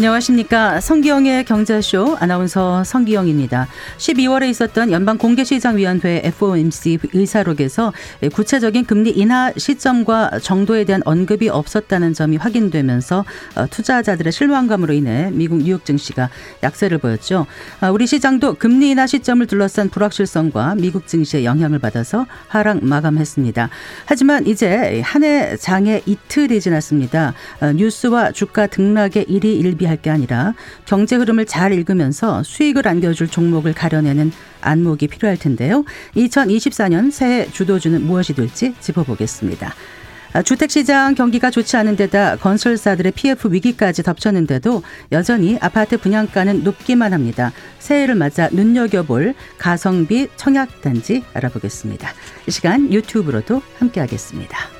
안녕하십니까. 성기영의 경제쇼 아나운서 성기영입니다. 12월에 있었던 연방공개시장위원회 FOMC 의사록에서 구체적인 금리 인하 시점과 정도에 대한 언급이 없었다는 점이 확인되면서 어, 투자자들의 실망감으로 인해 미국 뉴욕 증시가 약세를 보였죠. 아, 우리 시장도 금리 인하 시점을 둘러싼 불확실성과 미국 증시의 영향을 받아서 하락 마감했습니다. 하지만 이제 한 해 장에 이틀이 지났습니다. 어, 뉴스와 주가 등락의 일이 일 대비 할 게 아니라 경제 흐름을 잘 읽으면서 수익을 안겨줄 종목을 가려내는 안목이 필요할 텐데요. 2024년 새해 주도주는 무엇이 될지 짚어보겠습니다. 아, 주택시장 경기가 좋지 않은 데다 건설사들의 PF 위기까지 덮쳤는데도 여전히 아파트 분양가는 높기만 합니다. 새해를 맞아 눈여겨볼 가성비 청약단지 알아보겠습니다. 이 시간 유튜브로도 함께하겠습니다.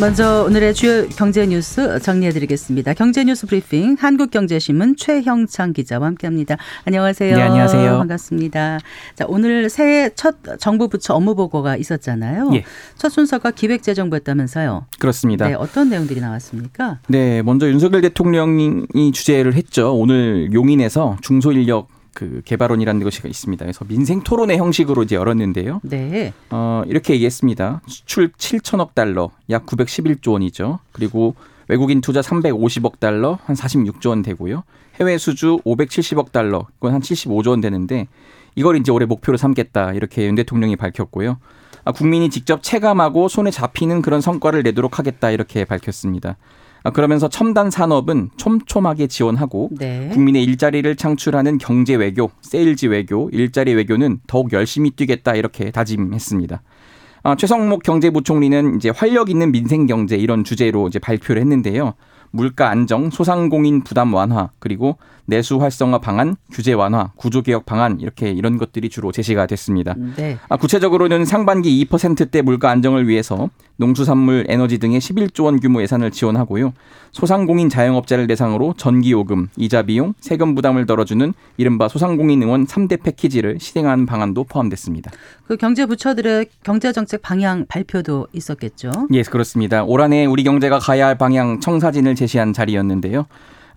먼저 오늘의 주요 경제 뉴스 정리해드리겠습니다. 경제 뉴스 브리핑 한국경제신문 최형창 기자와 함께합니다. 안녕하세요. 네, 안녕하세요. 반갑습니다. 자, 오늘 새해 첫 정부 부처 업무 보고가 있었잖아요. 예. 첫 순서가 기획재정부였다면서요. 그렇습니다. 네, 어떤 내용들이 나왔습니까? 네, 먼저 윤석열 대통령이 주재를 했죠. 오늘 용인에서 중소인력 그 개발원이라는 것이 있습니다. 그래서 민생 토론회 형식으로 이제 열었는데요. 네. 어, 이렇게 얘기했습니다. 수출 7천억 달러, 약 911조 원이죠. 그리고 외국인 투자 350억 달러, 한 46조 원 되고요. 해외 수주 570억 달러, 이건 한 75조 원 되는데 이걸 이제 올해 목표로 삼겠다 이렇게 윤 대통령이 밝혔고요. 아, 국민이 직접 체감하고 손에 잡히는 그런 성과를 내도록 하겠다 이렇게 밝혔습니다. 아, 그러면서 첨단 산업은 촘촘하게 지원하고 네. 국민의 일자리를 창출하는 경제 외교, 세일즈 외교, 일자리 외교는 더욱 열심히 뛰겠다 이렇게 다짐했습니다. 아, 최상목 경제부총리는 이제 활력 있는 민생 경제 이런 주제로 이제 발표를 했는데요. 물가 안정, 소상공인 부담 완화, 그리고 내수 활성화 방안, 규제 완화, 구조 개혁 방안 이렇게 이런 것들이 주로 제시가 됐습니다. 네. 아, 구체적으로는 상반기 2%대 물가 안정을 위해서 농수산물, 에너지 등의 11조 원 규모 예산을 지원하고요. 소상공인 자영업자를 대상으로 전기요금, 이자 비용, 세금 부담을 덜어주는 이른바 소상공인 응원 3대 패키지를 실행하는 방안도 포함됐습니다. 그 경제 부처들의 경제 정책 방향 발표도 있었겠죠. 예, 그렇습니다. 올 한해 우리 경제가 가야 할 방향 청사진을 제시한 자리였는데요.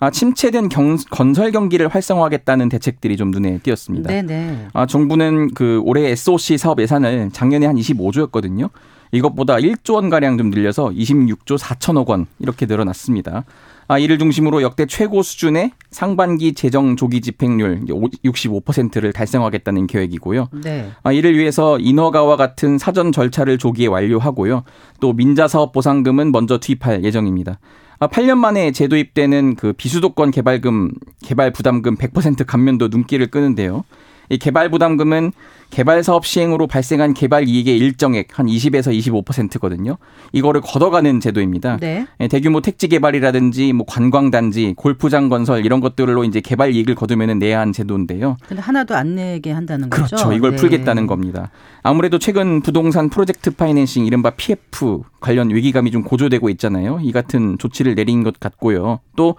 아, 침체된 경, 건설 경기를 활성화하겠다는 대책들이 좀 눈에 띄었습니다. 네네. 아, 정부는 그 올해 SOC 사업 예산을 작년에 한 25조였거든요. 이것보다 1조 원 가량 좀 늘려서 26조 4천억 원 이렇게 늘어났습니다. 아, 이를 중심으로 역대 최고 수준의 상반기 재정 조기 집행률 65%를 달성하겠다는 계획이고요. 네. 아, 이를 위해서 인허가와 같은 사전 절차를 조기에 완료하고요. 또 민자 사업 보상금은 먼저 투입할 예정입니다. 아, 8년 만에 재도입되는 그 비수도권 개발금 개발 부담금 100% 감면도 눈길을 끄는데요. 이 개발 부담금은 개발 사업 시행으로 발생한 개발 이익의 일정액 한 20에서 25%거든요. 이거를 걷어가는 제도입니다. 네. 예, 대규모 택지 개발이라든지 뭐 관광 단지, 골프장 건설 이런 것들로 이제 개발 이익을 거두면은 내야 한 제도인데요. 근데 하나도 안 내게 한다는 거죠. 그렇죠. 이걸 네. 풀겠다는 겁니다. 아무래도 최근 부동산 프로젝트 파이낸싱 이른바 PF 관련 위기감이 좀 고조되고 있잖아요. 이 같은 조치를 내린 것 같고요. 또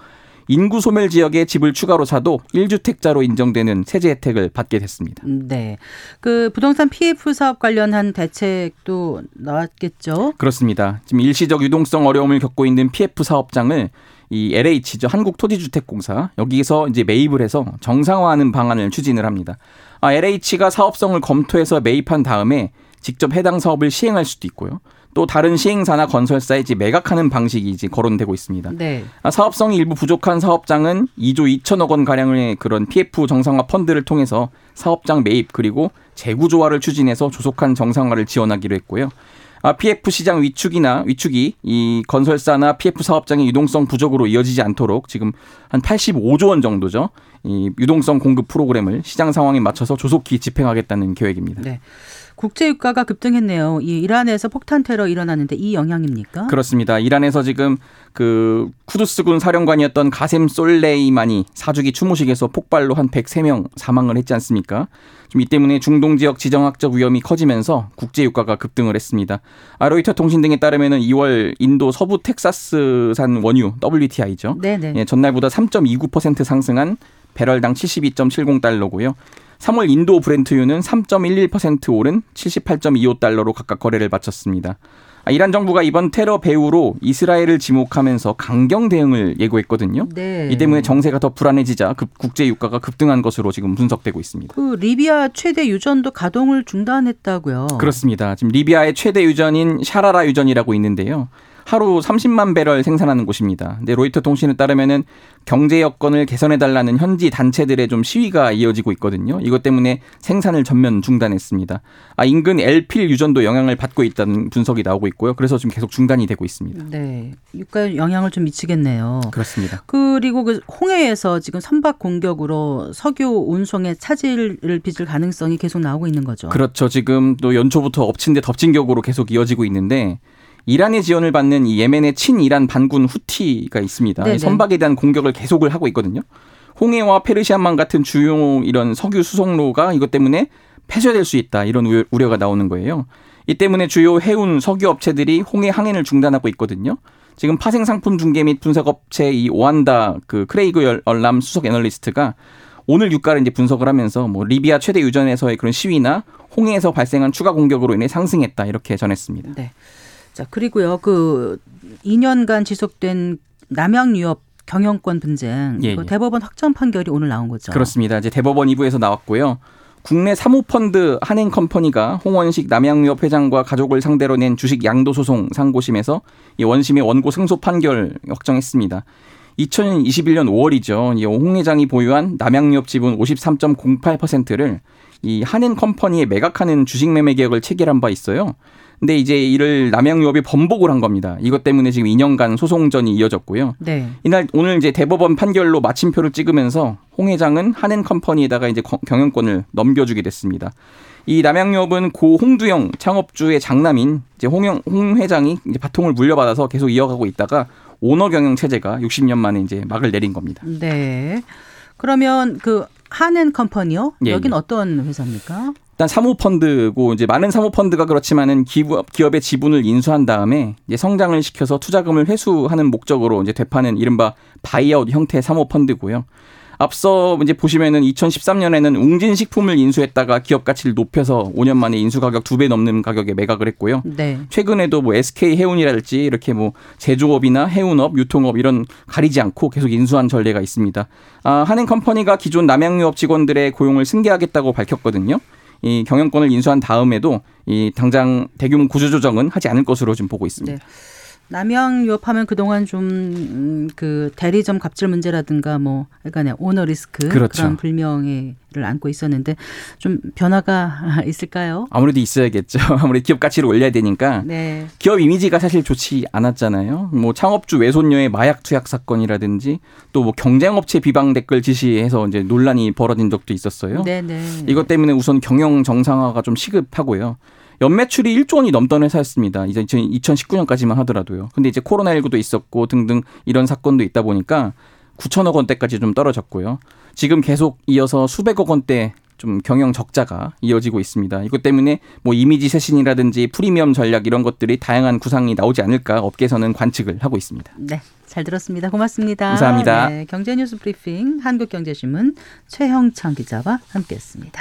인구 소멸 지역에 집을 추가로 사도 1주택자로 인정되는 세제 혜택을 받게 됐습니다. 음, 네. 그 부동산 PF 사업 관련한 대책도 나왔겠죠. 그렇습니다. 지금 일시적 유동성 어려움을 겪고 있는 PF 사업장을 이 LH죠 한국토지주택공사 여기서 이제 매입을 해서 정상화하는 방안을 추진을 합니다. 아, LH가 사업성을 검토해서 매입한 다음에 직접 해당 사업을 시행할 수도 있고요. 또 다른 시행사나 건설사에 이제 매각하는 방식이 이제 거론되고 있습니다. 네. 아, 사업성이 일부 부족한 사업장은 2조 2천억 원 가량의 그런 PF 정상화 펀드를 통해서 사업장 매입 그리고 재구조화를 추진해서 조속한 정상화를 지원하기로 했고요. 아, PF 시장 위축이나 위축이 이 건설사나 PF 사업장의 유동성 부족으로 이어지지 않도록 지금 한 85조 원 정도죠. 이 유동성 공급 프로그램을 시장 상황에 맞춰서 조속히 집행하겠다는 계획입니다. 네. 국제 유가가 급등했네요. 이 이란에서 폭탄 테러 일어나는데 이 영향입니까? 그렇습니다. 이란에서 지금 그 쿠두스군 사령관이었던 가셈 솔레이만이 사주기 추모식에서 폭발로 한 103명 사망을 했지 않습니까? 이 때문에 중동 지역 지정학적 위험이 커지면서 국제 유가가 급등을 했습니다. 아로이터 통신 등에 따르면 2월 인도 서부 텍사스산 원유 WTI죠. 네네. 예, 전날보다 3.29% 상승한 배럴당 72.70달러고요. 3월 인도 브렌트유는 3.11% 오른 78.25달러로 각각 거래를 마쳤습니다. 아, 이란 정부가 이번 테러 배후로 이스라엘을 지목하면서 강경 대응을 예고했거든요. 네. 이 때문에 정세가 더 불안해지자 급, 국제 유가가 급등한 것으로 지금 분석되고 있습니다. 그 리비아 최대 유전도 가동을 중단했다고요. 그렇습니다. 지금 리비아의 최대 유전인 샤라라 유전이라고 있는데요. 하루 30만 배럴 생산하는 곳입니다. 근데 로이터 통신에 따르면은 경제 여건을 개선해 달라는 현지 단체들의 좀 시위가 이어지고 있거든요. 이것 때문에 생산을 전면 중단했습니다. 아 인근 엘필 유전도 영향을 받고 있다는 분석이 나오고 있고요. 그래서 지금 계속 중단이 되고 있습니다. 네. 유가 영향을 좀 미치겠네요. 그렇습니다. 그리고 그 홍해에서 지금 선박 공격으로 석유 운송에 차질을 빚을 가능성이 계속 나오고 있는 거죠. 그렇죠. 지금 또 연초부터 엎친 데 덮친 격으로 계속 이어지고 있는데 이란의 지원을 받는 이 예멘의 친이란 반군 후티가 있습니다. 네네. 선박에 대한 공격을 계속을 하고 있거든요. 홍해와 페르시안만 같은 주요 이런 석유 수송로가 이것 때문에 폐쇄될 수 있다 이런 우려가 나오는 거예요. 이 때문에 주요 해운 석유 업체들이 홍해 항해를 중단하고 있거든요. 지금 파생 상품 중개 및 분석 업체 이 오한다 그 크레이그 열람 수석 애널리스트가 오늘 유가를 이제 분석을 하면서 뭐 리비아 최대 유전에서의 그런 시위나 홍해에서 발생한 추가 공격으로 인해 상승했다 이렇게 전했습니다. 네. 자, 그리고요. 그 2년간 지속된 남양 유업 경영권 분쟁 예, 그 예. 대법원 확정 판결이 오늘 나온 거죠. 그렇습니다. 이제 대법원 2부에서 나왔고요. 국내 사모펀드 한행컴퍼니가 홍원식 남양유업 회장과 가족을 상대로 낸 주식 양도소송 상고심에서 이 원심의 원고 승소 판결 확정했습니다. 2021년 5월이죠. 홍 회장이 보유한 남양유업 지분 53.08%를 이 한인컴퍼니에 매각하는 주식 매매 계약을 체결한 바 있어요. 근데 이제 이를 남양유업이 번복을 한 겁니다. 이것 때문에 지금 2년간 소송전이 이어졌고요. 네. 이날 오늘 이제 대법원 판결로 마침표를 찍으면서 홍 회장은 한인컴퍼니에다가 이제 경영권을 넘겨주게 됐습니다. 이 남양유업은 고 홍두영 창업주의 장남인 이제 홍영 홍 회장이 이제 바통을 물려받아서 계속 이어가고 있다가 오너 경영 체제가 60년 만에 이제 막을 내린 겁니다. 네. 그러면 그 한앤 컴퍼니요? 예, 여긴 예. 어떤 회사입니까? 일단 사모펀드고 이제 많은 사모펀드가 그렇지만은 기업 기업의 지분을 인수한 다음에 이제 성장을 시켜서 투자금을 회수하는 목적으로 이제 되파는 이른바 buyout 형태 의 사모펀드고요. 앞서 이제 보시면은 2013년에는 웅진식품을 인수했다가 기업 가치를 높여서 5년 만에 인수 가격 두 배 넘는 가격에 매각을 했고요. 네. 최근에도 뭐 SK 해운이랄지 이렇게 뭐 제조업이나 해운업, 유통업 이런 가리지 않고 계속 인수한 전례가 있습니다. 아, 한앤 컴퍼니가 기존 남양유업 직원들의 고용을 승계하겠다고 밝혔거든요. 이 경영권을 인수한 다음에도 이 당장 대규모 구조조정은 하지 않을 것으로 지금 보고 있습니다. 네. 남양 유업 하면 그동안 좀그 음, 대리점 갑질 문제라든가 뭐 그러니까 오너 리스크 그렇죠. 그런 불명예를 안고 있었는데 좀 변화가 있을까요? 아무래도 있어야겠죠. 아무래도 기업 가치를 올려야 되니까 네. 기업 이미지가 사실 좋지 않았잖아요. 뭐 창업주 외손녀의 마약 투약 사건이라든지 또 뭐 경쟁업체 비방 댓글 지시해서 이제 논란이 벌어진 적도 있었어요. 네네. 네. 이것 때문에 우선 경영 정상화가 좀 시급하고요. 연매출이 1조 원이 넘던 회사였습니다. 이제 2019년까지만 하더라도요. 근데 이제 코로나19도 있었고 등등 이런 사건도 있다 보니까 9천억 원대까지 좀 떨어졌고요. 지금 계속 이어서 수백억 원대 좀 경영 적자가 이어지고 있습니다. 이것 때문에 뭐 이미지 쇄신이라든지 프리미엄 전략 이런 것들이 다양한 구상이 나오지 않을까 업계에서는 관측을 하고 있습니다. 네. 잘 들었습니다. 고맙습니다. 감사합니다. 네, 경제뉴스 브리핑 한국경제신문 최형창 기자와 함께했습니다.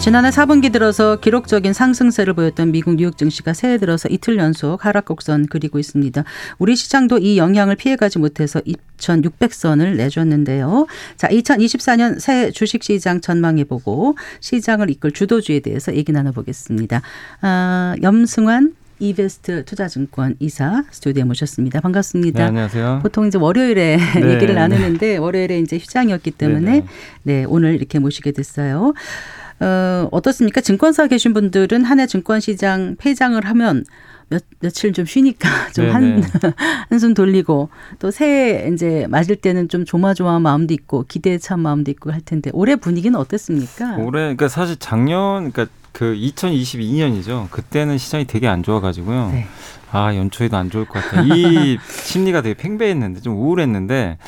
지난해 4분기 들어서 기록적인 상승세를 보였던 미국 뉴욕 증시가 새해 들어서 이틀 연속 하락 곡선 그리고 있습니다. 우리 시장도 이 영향을 피해가지 못해서 2,600선을 내줬는데요. 자, 2024년 새 주식시장 전망해보고 시장을 이끌 주도주에 대해서 얘기 나눠보겠습니다. 아, 염승환 이베스트 투자증권 이사 스튜디오에 모셨습니다. 반갑습니다. 네, 안녕하세요. 보통 이제 월요일에 네, 얘기를 네. 나누는데 월요일에 이제 휴장이었기 때문에 네, 네, 오늘 이렇게 모시게 됐어요. 어, 어떻습니까? 증권사 계신 분들은 한 해 증권시장 폐장을 하면 몇, 며칠 좀 쉬니까 좀 네, 한, 네. 한숨 돌리고 또 새해 이제 맞을 때는 좀 조마조마한 마음도 있고 기대에 찬 마음도 있고 할 텐데 올해 분위기는 어땠습니까? 올해 그러니까 사실 작년 그러니까 그 2022년이죠. 그때는 시장이 되게 안 좋아가지고요. 네. 아 연초에도 안 좋을 것 같아. 이 심리가 되게 팽배했는데 좀 우울했는데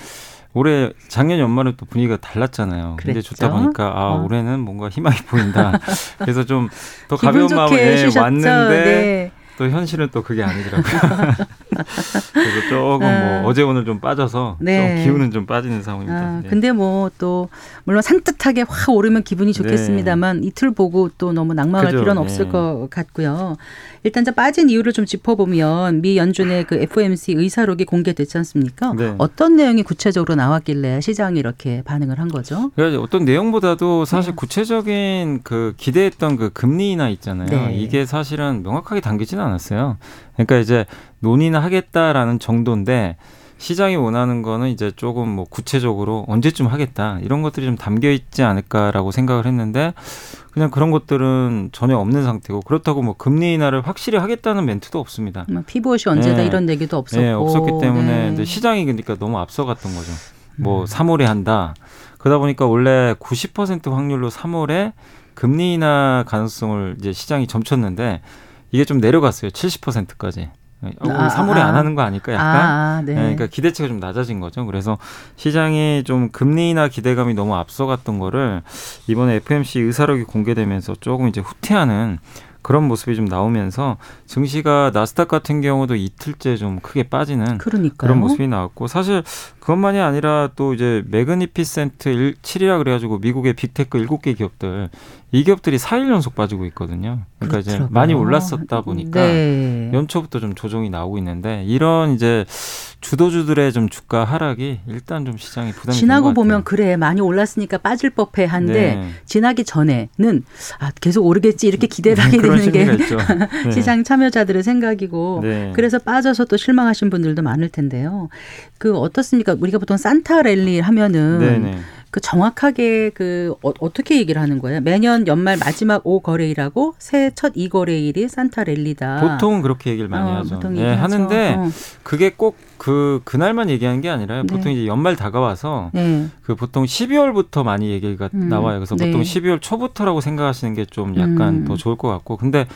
올해 작년 연말은 또 분위기가 달랐잖아요. 근데 그랬죠. 좋다 보니까 아 어. 올해는 뭔가 희망이 보인다. 그래서 좀 더 가벼운 마음에? 왔는데 네. 또 현실은 또 그게 아니더라고요. 그래서 조금 아. 뭐 어제 오늘 좀 빠져서 네. 좀 기운은 좀 빠지는 상황입니다. 아, 네. 근데 뭐 또 물론 산뜻하게 확 오르면 기분이 좋겠습니다만 이틀 보고 또 너무 낭망할 그죠, 필요는 네. 없을 것 같고요. 일단 이제 빠진 이유를 좀 짚어보면 미 연준의 그 FOMC 의사록이 공개됐지 않습니까? 네. 어떤 내용이 구체적으로 나왔길래 시장이 이렇게 반응을 한 거죠? 그러니까 어떤 내용보다도 사실 네. 구체적인 그 기대했던 그 금리 인하 있잖아요. 네. 이게 사실은 명확하게 담기지는 않았어요. 그러니까 이제 논의는 하겠다라는 정도인데 시장이 원하는 거는 이제 조금 뭐 구체적으로 언제쯤 하겠다 이런 것들이 좀 담겨 있지 않을까라고 생각을 했는데 그냥 그런 것들은 전혀 없는 상태고 그렇다고 뭐 금리 인하를 확실히 하겠다는 멘트도 없습니다. 뭐 피부옷이 언제다 네. 이런 얘기도 없었고. 네, 없었기 때문에 네. 시장이 그러니까 너무 앞서갔던 거죠. 뭐 음. 3월에 한다. 그러다 보니까 원래 90% 확률로 3월에 금리 인하 가능성을 이제 시장이 점쳤는데 이게 좀 내려갔어요. 70%까지. 어, 아, 3월에 아. 안 하는 거 아닐까 약간. 아, 아, 네. 네, 그러니까 기대치가 좀 낮아진 거죠. 그래서 시장이 좀 금리 인하 기대감이 너무 앞서갔던 거를 이번에 FOMC 의사록이 공개되면서 조금 이제 후퇴하는 그런 모습이 좀 나오면서 증시가 나스닥 같은 경우도 이틀째 좀 크게 빠지는 그러니까요. 그런 모습이 나왔고 사실 그것만이 아니라 또 이제 Magnificent 7이라 그래가지고 미국의 빅테크 7개 기업들 이 기업들이 4일 연속 빠지고 있거든요. 그러니까 이제 그렇더라고요. 많이 올랐었다 보니까 네. 연초부터 좀 조정이 나오고 있는데 이런 이제 주도주들의 좀 주가 하락이 일단 좀 시장이 부담이 지나고 보면. 그래 많이 올랐으니까 빠질 법해 한데 네. 지나기 전에는 아 계속 오르겠지 이렇게 기대를 하게 그런 되는 게 심리가 있죠. 네. 시장 참여자들의 생각이고 네. 그래서 빠져서 또 실망하신 분들도 많을 텐데요. 그 어떻습니까? 우리가 보통 산타 랠리 하면은 네네. 그 정확하게 그 어, 어떻게 얘기를 하는 거예요? 매년 연말 마지막 5 거래일하고 새해 첫 2 거래일이 산타 랠리다. 보통은 그렇게 얘기를 많이 어, 하죠. 보통 예, 얘기하죠. 하는데 어. 그게 꼭 그 그날만 얘기하는 게 아니라 네. 보통 이제 연말 다가와서 네. 그 보통 12월부터 많이 얘기가 음, 나와요. 그래서 네. 보통 12월 초부터라고 생각하시는 게 좀 약간 음. 더 좋을 것 같고. 근데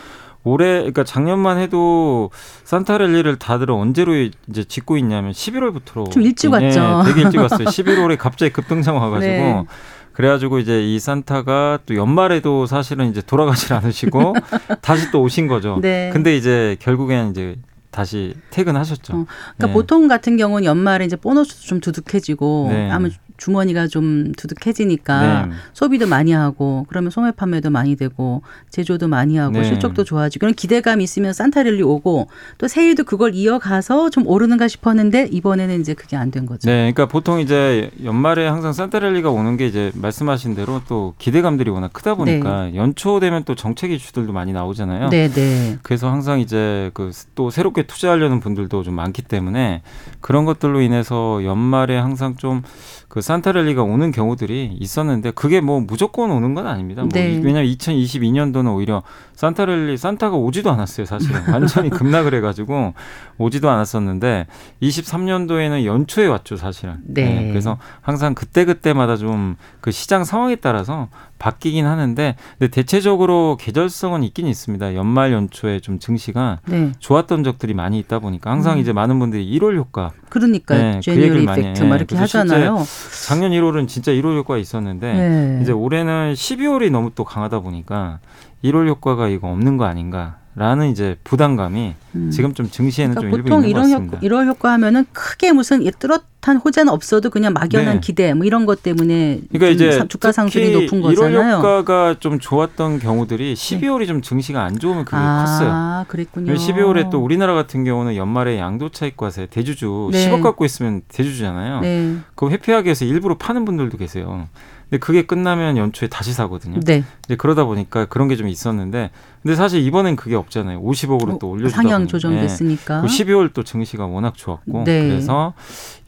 올해 그러니까 작년만 해도 산타랠리를 다들 언제로 이제 짓고 있냐면 11월부터로 좀 일찍 예, 왔죠. 되게 일찍 왔어요. 11월에 갑자기 급등장 와가지고 네. 그래가지고 이제 이 산타가 또 연말에도 사실은 이제 돌아가질 않으시고 다시 또 오신 거죠. 네. 근데 이제 결국에는 이제 다시 퇴근하셨죠. 어, 그러니까 네. 보통 같은 경우는 연말에 이제 보너스도 좀 두둑해지고 네. 아마 주머니가 좀 두둑해지니까 네. 소비도 많이 하고 그러면 소매 판매도 많이 되고 제조도 많이 하고 네. 실적도 좋아지고 그런 기대감이 있으면 산타랠리 오고 또 새해도 그걸 이어가서 좀 오르는가 싶었는데 이번에는 이제 그게 안 된 거죠. 네, 그러니까 보통 이제 연말에 항상 산타랠리가 오는 게 이제 말씀하신 대로 또 기대감들이 워낙 크다 보니까 연초 되면 또 정책 이슈들도 많이 나오잖아요. 네, 네. 그래서 항상 이제 그 또 새롭게 투자하려는 분들도 좀 많기 때문에 그런 것들로 인해서 연말에 항상 좀그 산타랠리가 오는 경우들이 있었는데 그게 뭐 무조건 오는 건 아닙니다. 뭐 네. 이- 왜냐하면 2022년도는 오히려 산타랠리 산타가 오지도 않았어요. 사실은 완전히 급락을 해가지고 오지도 않았었는데 23년도에는 연초에 왔죠. 사실은. 네. 그래서 항상 그때 그때마다 좀 그 시장 상황에 따라서 바뀌긴 하는데 근데 대체적으로 계절성은 있긴 있습니다. 연말 연초에 좀 증시가 네. 좋았던 적들이 많이 있다 보니까 항상 음. 이제 많은 분들이 1월 효과 그러니까 네, 그 얘기를 많이. 막 이렇게 하잖아요. 작년 1월은 진짜 1월 효과가 있었는데 네. 이제 올해는 12월이 너무 또 강하다 보니까 1월 효과가 이거 없는 거 아닌가 라는 이제 부담감이 음. 지금 좀 증시에는 그러니까 좀 일부 보통 이런. 효과, 이런 효과 하면은 크게 무슨 뚜렷한 호재는 없어도 그냥 막연한 네. 기대 뭐 이런 것 때문에 그러니까 좀 이제 사- 주가 상승이 높은 1월 거잖아요. 효과가 좀 좋았던 경우들이 12월이 좀 증시가 안 좋으면 그게 컸어요. 아, 그랬군요. 12월에 또 우리나라 같은 경우는 연말에 양도차익과세 대주주 네. 10억 갖고 있으면 대주주잖아요. 네. 그거 회피하기 위해서 일부러 파는 분들도 계세요. 근데 그게 끝나면 연초에 다시 사거든요. 네. 이제 그러다 보니까 그런 게 좀 있었는데 근데 사실 이번엔 그게 없잖아요. 50억으로 또 올려주다 상향. 조정됐으니까. 그 12월 또 증시가 워낙 좋았고 네. 그래서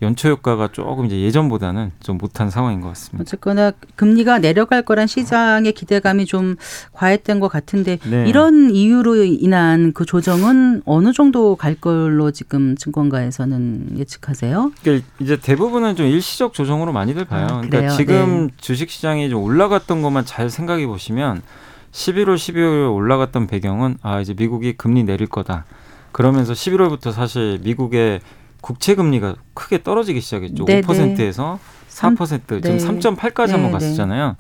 연초 효과가 조금 이제 예전보다는 좀 못한 상황인 것 같습니다. 어쨌거나 금리가 내려갈 거란 시장의 기대감이 좀 과했던 것 같은데 네. 이런 이유로 인한 그 조정은 어느 정도 갈 걸로 지금 증권가에서는 예측하세요? 그러니까 이제 대부분은 좀 일시적 조정으로 많이들 봐요. 아, 그러니까? 지금 주식 시장이 좀 올라갔던 것만 잘 생각해 보시면 11월, 12월에 올라갔던 배경은 아 이제 미국이 금리 내릴 거다. 그러면서 11월부터 사실 미국의 국채 금리가 크게 떨어지기 시작했죠. 네, 5%에서 4% 네. 지금 3.8까지 네, 한번 네. 갔었잖아요.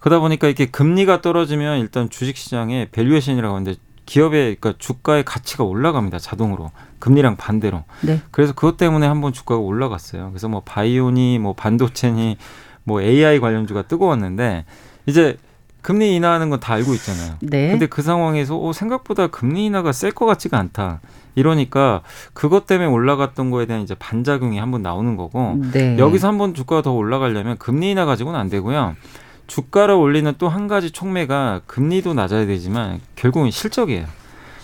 그러다 보니까 이렇게 금리가 떨어지면 일단 주식 시장의 valuation이라고 하는데 기업의 그러니까 주가의 가치가 올라갑니다. 자동으로. 금리랑 반대로. 네. 그래서 그것 때문에 한번 주가가 올라갔어요. 그래서 뭐 바이오니, 뭐 반도체니, 뭐 AI 관련주가 뜨거웠는데 이제 금리 인하하는 건 다 알고 있잖아요. 네. 근데 그 상황에서 어, 생각보다 금리 인하가 셀 것 같지가 않다. 이러니까 그것 때문에 올라갔던 거에 대한 이제 반작용이 한번 나오는 거고 네. 여기서 한번 주가가 더 올라가려면 금리 인하 가지고는 안 되고요. 주가를 올리는 또 한 가지 촉매가 금리도 낮아야 되지만 결국은 실적이에요.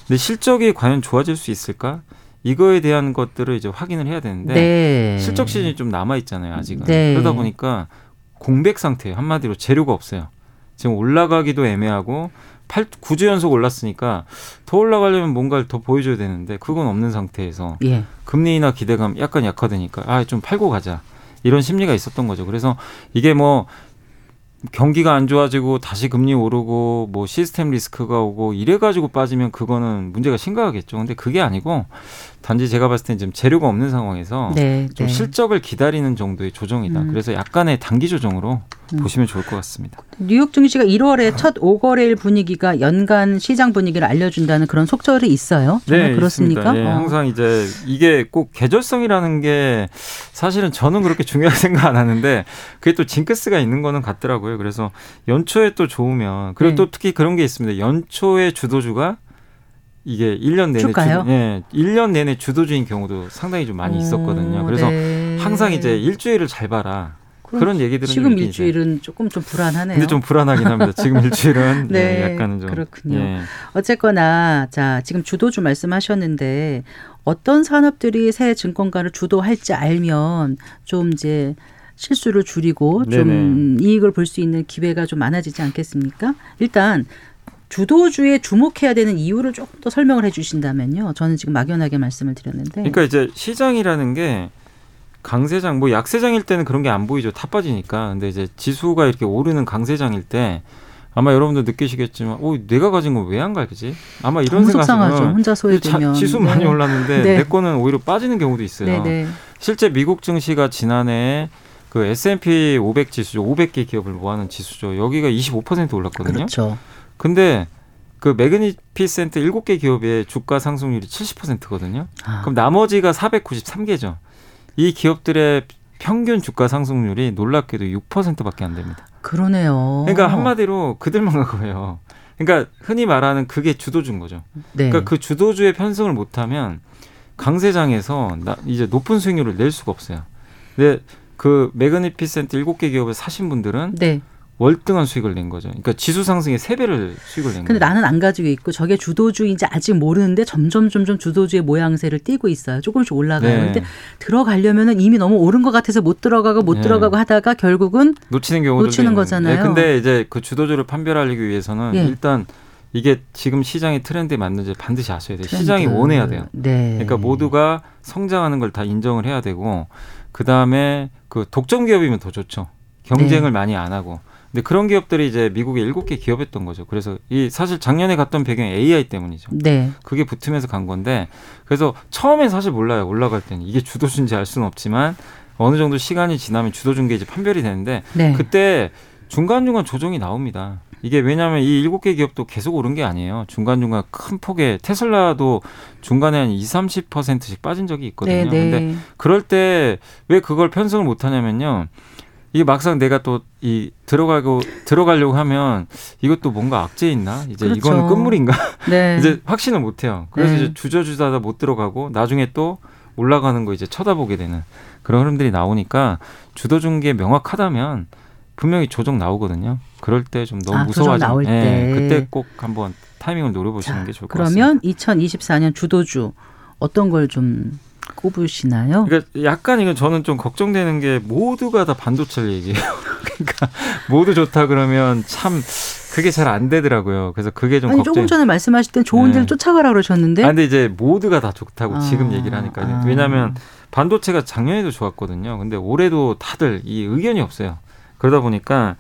근데 실적이 과연 좋아질 수 있을까? 이거에 대한 것들을 이제 확인을 해야 되는데 네. 실적 시즌이 좀 남아 있잖아요, 아직은. 네. 그러다 보니까 공백 상태예요. 한마디로 재료가 없어요. 지금 올라가기도 애매하고 8, 9주 연속 올랐으니까 더 올라가려면 뭔가를 더 보여줘야 되는데 그건 없는 상태에서 예. 금리 인하 기대감 약간 약화되니까 아 좀 팔고 가자 이런 심리가 있었던 거죠. 그래서 이게 뭐 경기가 안 좋아지고 다시 금리 오르고 뭐 시스템 리스크가 오고 이래 가지고 빠지면 그거는 문제가 심각하겠죠. 근데 그게 아니고 단지 제가 봤을 땐 지금 재료가 없는 상황에서 네. 좀 네. 실적을 기다리는 정도의 조정이다. 음. 그래서 약간의 단기 조정으로 음. 보시면 좋을 것 같습니다. 뉴욕 증시가 1월에 첫 5거래일 분위기가 연간 시장 분위기를 알려준다는 그런 속설이 있어요. 정말 그렇습니까? 예, 어. 항상 이제 이게 꼭 계절성이라는 게 사실은 저는 그렇게 중요하게 생각 안 하는데 그게 또 징크스가 있는 거는 같더라고요. 그래서 연초에 또 좋으면 그리고 네. 또 특히 그런 게 있습니다. 연초에 주도주가 이게 1년 내내? 주, 예, 1년 내내 주도주인 경우도 상당히 좀 많이 있었거든요. 어, 그래서 네. 항상 이제 일주일을 잘 봐라. 그런 얘기들은 지금 좀 이렇게 이제 일주일은 조금 좀 불안하네요. 근데 좀 불안하긴 합니다. 지금 일주일은 네, 예, 약간은 좀 그렇군요. 예. 어쨌거나 자 지금 주도주 말씀하셨는데 어떤 산업들이 새 증권가를 주도할지 알면 좀 이제 실수를 줄이고 좀 이익을 볼 수 있는 기회가 좀 많아지지 않겠습니까? 일단 주도주에 주목해야 되는 이유를 조금 더 설명을 해주신다면요. 저는 지금 막연하게 말씀을 드렸는데. 그러니까 이제 시장이라는 게 강세장 뭐 약세장일 때는 그런 게 안 보이죠. 타 빠지니까. 근데 이제 지수가 이렇게 오르는 강세장일 때 아마 여러분도 느끼시겠지만, 오, 내가 가진 건왜안 가지? 아마 이런 속상하죠. 혼자 자- 소외되면. 지수 네. 많이 올랐는데 네. 내 거는 오히려 빠지는 경우도 있어요. 네네. 실제 미국 증시가 지난해 그 S&P 500 지수죠. 500개 기업을 모아놓은 지수죠. 여기가 25% 올랐거든요. 그렇죠. 근데 그 Magnificent 7개 기업의 주가 상승률이 70%거든요. 아, 그럼 나머지가 493개죠. 이 기업들의 평균 주가 상승률이 놀랍게도 6%밖에 안 됩니다. 그러네요. 그러니까 한마디로 그들만 간 거예요. 그러니까 흔히 말하는 그게 주도주인 거죠. 네. 그러니까 그 주도주의 편승을 못하면 강세장에서 나 이제 높은 수익률을 낼 수가 없어요. 근데 그 Magnificent 7개 기업을 사신 분들은 네. 월등한 수익을 낸 거죠. 그러니까 지수 상승의 3배를 수익을 낸 근데 거예요. 나는 안 가지고 있고 저게 주도주인지 아직 모르는데 점점 점점 주도주의 모양새를 띠고 있어요. 조금씩 올라가요. 네. 근데 들어가려면은 이미 너무 오른 것 같아서 못 들어가고 못 네. 들어가고 하다가 결국은 놓치는 경우도 놓치는 거잖아요. 근데 이제 그 주도주를 판별하기 위해서는 예. 일단 이게 지금 시장의 트렌드에 맞는지 반드시 아셔야 돼요. 트렌드. 시장이 원해야 돼요. 네. 그러니까 모두가 성장하는 걸 다 인정을 해야 되고 그 다음에 그 독점 기업이면 더 좋죠. 경쟁을 네. 많이 안 하고. 근데 그런 기업들이 이제 미국에 일곱 개 기업했던 거죠. 그래서 이 사실 작년에 갔던 배경이 AI 때문이죠. 네. 그게 붙으면서 간 건데 그래서 처음엔 사실 몰라요. 올라갈 때는 이게 주도주인지 알 수는 없지만 어느 정도 시간이 지나면 주도주인 게 이제 판별이 되는데 네. 그때 중간중간 조정이 나옵니다. 이게 왜냐하면 이 일곱 개 기업도 계속 오른 게 아니에요. 중간 중간 큰 폭의 테슬라도 중간에 한 2, 30%씩 빠진 적이 있거든요. 네, 네. 근데 그럴 때 왜 그걸 편성을 못 하냐면요. 이게 막상 내가 또 이 들어가고 들어가려고 하면 이것도 뭔가 악재 있나? 이제 그렇죠. 이거는 끝물인가? 네. 이제 확신을 못 해요. 그래서 네. 이제 주저주저하다 못 들어가고 나중에 또 올라가는 거 이제 쳐다보게 되는 그런 흐름들이 나오니까 주도 중개 명확하다면 분명히 조정 나오거든요. 그럴 때 좀 너무 아, 무서워하지 나올 예, 때. 그때 꼭 한번 타이밍을 노려보시는 자, 게 좋을 것 같습니다. 그러면 2024년 주도주 어떤 걸좀 꼽으시나요? 그러니까 약간 이건 저는 좀 걱정되는 게 모두가 다 반도체를 얘기해요. 그러니까 모두 좋다 그러면 참 그게 잘 안 되더라고요. 그래서 그게 좀 아니 걱정. 조금 전에 말씀하실 땐 좋은 데를 네. 쫓아가라 그러셨는데 아, 근데 이제 모두가 다 좋다고 아, 지금 얘기를 하니까 아. 왜냐하면 반도체가 작년에도 좋았거든요. 근데 올해도 다들 이 의견이 없어요. 그러다 보니까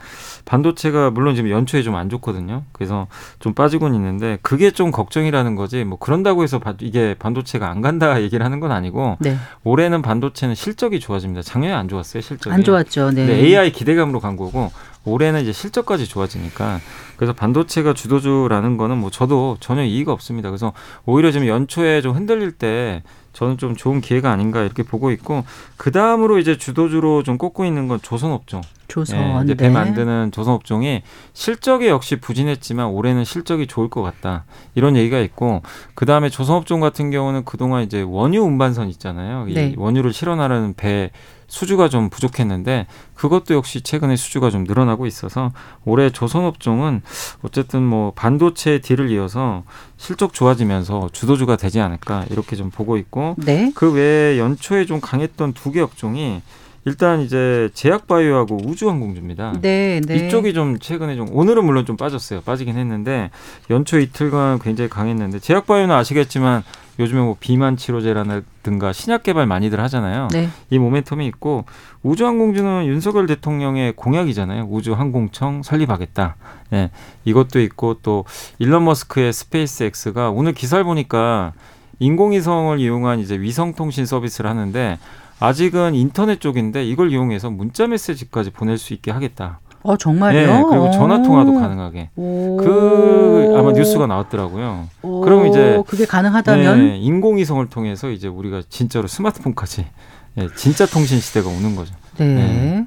반도체가 물론 지금 연초에 좀 안 좋거든요. 그래서 좀 빠지고는 있는데 그게 좀 걱정이라는 거지. 뭐 그런다고 해서 바- 이게 반도체가 안 간다 얘기를 하는 건 아니고 네. 올해는 반도체는 실적이 좋아집니다. 작년에 안 좋았어요, 실적이. 안 좋았죠. 네. AI 기대감으로 간 거고 올해는 이제 실적까지 좋아지니까 그래서 반도체가 주도주라는 거는 뭐 저도 전혀 이의가 없습니다. 그래서 오히려 지금 연초에 좀 흔들릴 때 저는 좀 좋은 기회가 아닌가 이렇게 보고 있고 그 다음으로 이제 주도주로 좀 꼽고 있는 건 조선업종. 조선. 예, 이제 네. 배 만드는 조선업종이 실적이 역시 부진했지만 올해는 실적이 좋을 것 같다 이런 얘기가 있고 그 다음에 조선업종 같은 경우는 그동안 이제 원유 운반선 있잖아요. 이 네. 원유를 실어 나르는 배 수주가 좀 부족했는데 그것도 역시 최근에 수주가 좀 늘어나고 있어서 올해 조선업종은 어쨌든 뭐 반도체 딜을 이어서 실적 좋아지면서 주도주가 되지 않을까 이렇게 좀 보고 있고 네. 그 외에 연초에 좀 강했던 두 개 업종이 일단 이제 제약바이오하고 우주항공주입니다. 네, 네. 이쪽이 좀 최근에 좀 오늘은 물론 좀 빠졌어요. 빠지긴 했는데 연초 이틀간 굉장히 강했는데 제약바이오는 아시겠지만 요즘에 뭐 비만 치료제라든가 신약 개발 많이들 하잖아요. 네. 이 모멘텀이 있고 우주항공주는 윤석열 대통령의 공약이잖아요. 우주항공청 설립하겠다. 예, 이것도 있고 또 일론 머스크의 스페이스X가 오늘 기사를 보니까 인공위성을 이용한 이제 위성 통신 서비스를 하는데 아직은 인터넷 쪽인데 이걸 이용해서 문자 메시지까지 보낼 수 있게 하겠다. 어 정말요? 예, 그리고 전화 통화도 오. 가능하게. 오. 그 아마 뉴스가 나왔더라고요. 오, 그럼 이제 그게 가능하다면 네, 인공위성을 통해서 이제 우리가 진짜로 스마트폰까지 예, 진짜 통신 시대가 오는 거죠. 네. 네.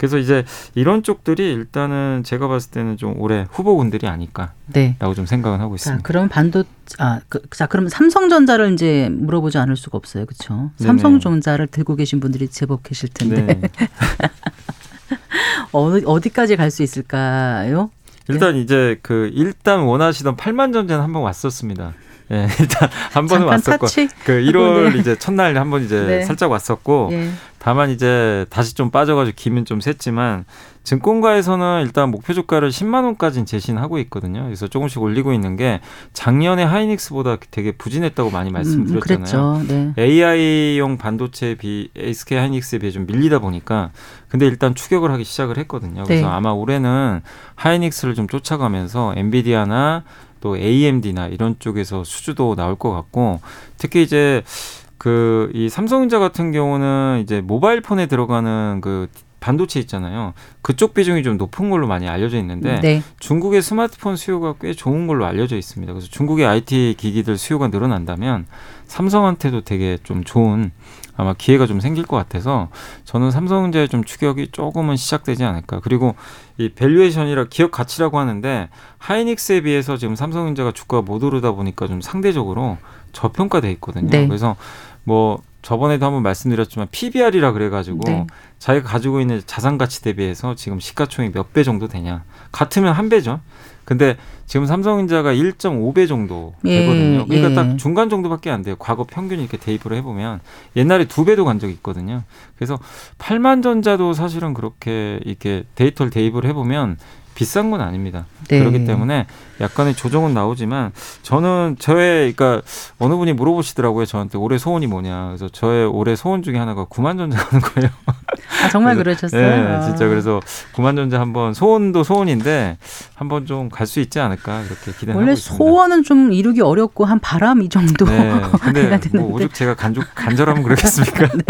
그래서 이제 이런 쪽들이 일단은 제가 봤을 때는 좀 올해 후보군들이 아닐까라고 네. 좀 생각은 하고 자, 있습니다. 그럼 반도 아, 그, 자, 그럼 삼성전자를 이제 물어보지 않을 수가 없어요. 그렇죠? 삼성전자를 들고 계신 분들이 제법 계실 텐데. 네. 어느 어디까지 갈 수 있을까요? 일단 이제 그 일단 원하시던 8만 전자는 한 번 왔었습니다. 예, 일단 한 번은 왔었고. 그 1월 네. 이제 첫날 한 번 이제 네. 살짝 왔었고 예. 다만 이제 다시 좀 빠져가지고 기면 좀 셌지만 증권가에서는 일단 목표 주가를 10만 원까지는 제시는 하고 있거든요. 그래서 조금씩 올리고 있는 게 작년에 하이닉스보다 되게 부진했다고 많이 말씀드렸잖아요. 음, 그랬죠. 네. AI용 반도체 비 SK 하이닉스에 비해 좀 밀리다 보니까 근데 일단 추격을 하기 시작을 했거든요. 그래서 네. 아마 올해는 하이닉스를 좀 쫓아가면서 엔비디아나 또 AMD나 이런 쪽에서 수주도 나올 것 같고 특히 이제 그 이 삼성전자 같은 경우는 이제 모바일 폰에 들어가는 그 반도체 있잖아요. 그쪽 비중이 좀 높은 걸로 많이 알려져 있는데 네. 중국의 스마트폰 수요가 꽤 좋은 걸로 알려져 있습니다. 그래서 중국의 IT 기기들 수요가 늘어난다면 삼성한테도 되게 좀 좋은 아마 기회가 좀 생길 것 같아서 저는 삼성전자의 좀 추격이 조금은 시작되지 않을까. 그리고 이 valuation이라 기업 가치라고 하는데 하이닉스에 비해서 지금 삼성전자가 주가가 못 오르다 보니까 좀 상대적으로 저평가돼 있거든요. 네. 그래서 뭐 저번에도 한번 말씀드렸지만 PBR이라 그래가지고 네. 자기가 가지고 있는 자산 가치 대비해서 지금 시가총액 몇 배 정도 되냐? 같으면 한 배죠. 근데 지금 삼성전자가 1.5배 정도 예, 되거든요. 그러니까 예. 딱 중간 정도밖에 안 돼요. 과거 평균 이렇게 대입을 해보면 옛날에 두 배도 간 적이 있거든요. 그래서 8만 전자도 사실은 그렇게 이렇게 데이터를 대입을 해보면 비싼 건 아닙니다. 네. 그렇기 때문에 약간의 조정은 나오지만 저는 저의 그러니까 어느 분이 물어보시더라고요 저한테 올해 소원이 뭐냐 그래서 저의 올해 소원 중에 하나가 9만 전자 하는 거예요. 아, 정말 그래서- 그러셨어요? 네, 아. 진짜 그래서 9만 전자 한번 소원도 소원인데 한번 좀 갈 수 있지 않을까 그렇게 기대하고 원래 있습니다. 소원은 좀 이루기 어렵고 한 바람 이 정도 네, 근데 뭐. 오죽 제가 간절 간절하면 그러겠습니까?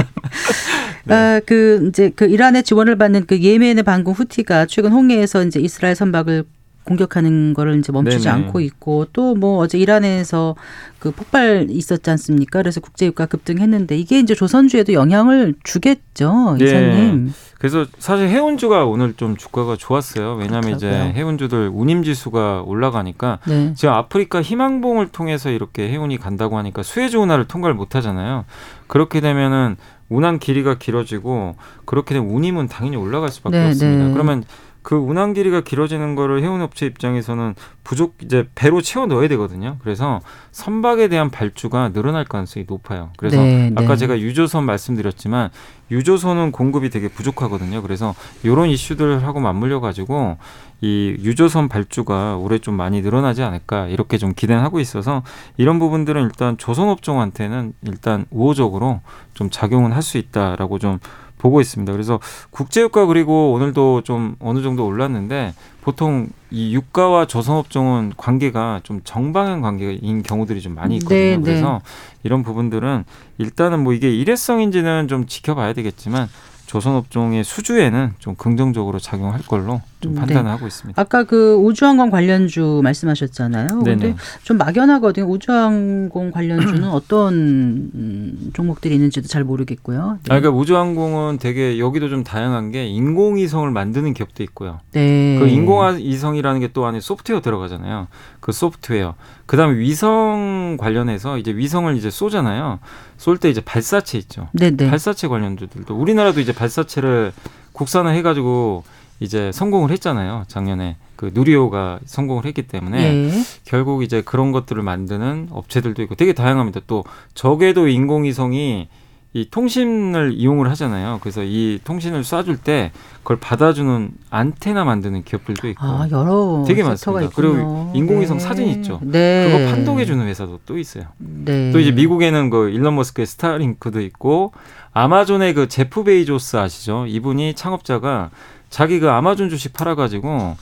네. 아, 그 이제 그 이란의 지원을 받는 그 예멘의 반군 후티가 최근 홍해에서 이제 이스라엘 선박을 공격하는 거를 이제 멈추지 네네. 않고 있고 또 뭐 어제 이란에서 그 폭발 있었지 않습니까? 그래서 국제유가 급등했는데 이게 이제 조선주에도 영향을 주겠죠, 예. 이사님. 그래서 사실 해운주가 오늘 좀 주가가 좋았어요. 왜냐하면 이제 그렇더라고요. 해운주들 운임 지수가 올라가니까 네. 지금 아프리카 희망봉을 통해서 이렇게 해운이 간다고 하니까 수에즈 운하를 통과를 못 하잖아요. 그렇게 되면은 운항 길이가 길어지고 그렇게 되면 운임은 당연히 올라갈 수밖에 네, 없습니다. 네. 그러면 그 운항 길이가 길어지는 거를 해운업체 입장에서는 부족 이제 배로 채워 넣어야 되거든요. 그래서 선박에 대한 발주가 늘어날 가능성이 높아요. 그래서 네, 아까 네. 제가 유조선 말씀드렸지만 유조선은 공급이 되게 부족하거든요. 그래서 이런 이슈들하고 맞물려 가지고 이 유조선 발주가 올해 좀 많이 늘어나지 않을까 이렇게 좀 기대는 하고 있어서 이런 부분들은 일단 조선업종한테는 일단 우호적으로 좀 작용은 할 수 있다라고 좀 보고 있습니다. 그래서 국제유가 그리고 오늘도 좀 어느 정도 올랐는데 보통 이 유가와 조선업종은 관계가 좀 정방향 관계인 경우들이 좀 많이 있거든요. 네, 네. 그래서 이런 부분들은 일단은 뭐 이게 일회성인지는 좀 지켜봐야 되겠지만 조선업종의 수주에는 좀 긍정적으로 작용할 걸로 좀 네. 판단을 하고 있습니다. 아까 그 우주항공 관련주 말씀하셨잖아요. 네네. 좀 막연하거든요. 우주항공 관련주는 어떤 음, 종목들이 있는지도 잘 모르겠고요. 네. 아, 그러니까 우주항공은 되게 여기도 좀 다양한 게 인공위성을 만드는 기업도 있고요. 네. 그 인공위성이라는 게 또 안에 소프트웨어 들어가잖아요. 그 소프트웨어. 그다음에 위성 관련해서 이제 위성을 이제 쏘잖아요. 쏠 때 이제 발사체 있죠. 네네. 발사체 관련주들도 우리나라도 이제 발사체를 국산을 해가지고 이제 성공을 했잖아요. 작년에 그 누리호가 성공을 했기 때문에 예. 결국 이제 그런 것들을 만드는 업체들도 있고 되게 다양합니다. 또 적에도 인공위성이 이 통신을 이용을 하잖아요. 그래서 이 통신을 쏴줄 때 그걸 받아주는 안테나 만드는 기업들도 있고 아 여러 되게 많습니다. 있군요. 그리고 인공위성 네. 사진 있죠. 네. 그거 판독해주는 회사도 또 있어요. 네. 또 이제 미국에는 그 일론 머스크의 스타링크도 있고 아마존의 그 제프 베이조스 아시죠? 이분이 창업자가 자기 그 아마존 주식 팔아가지고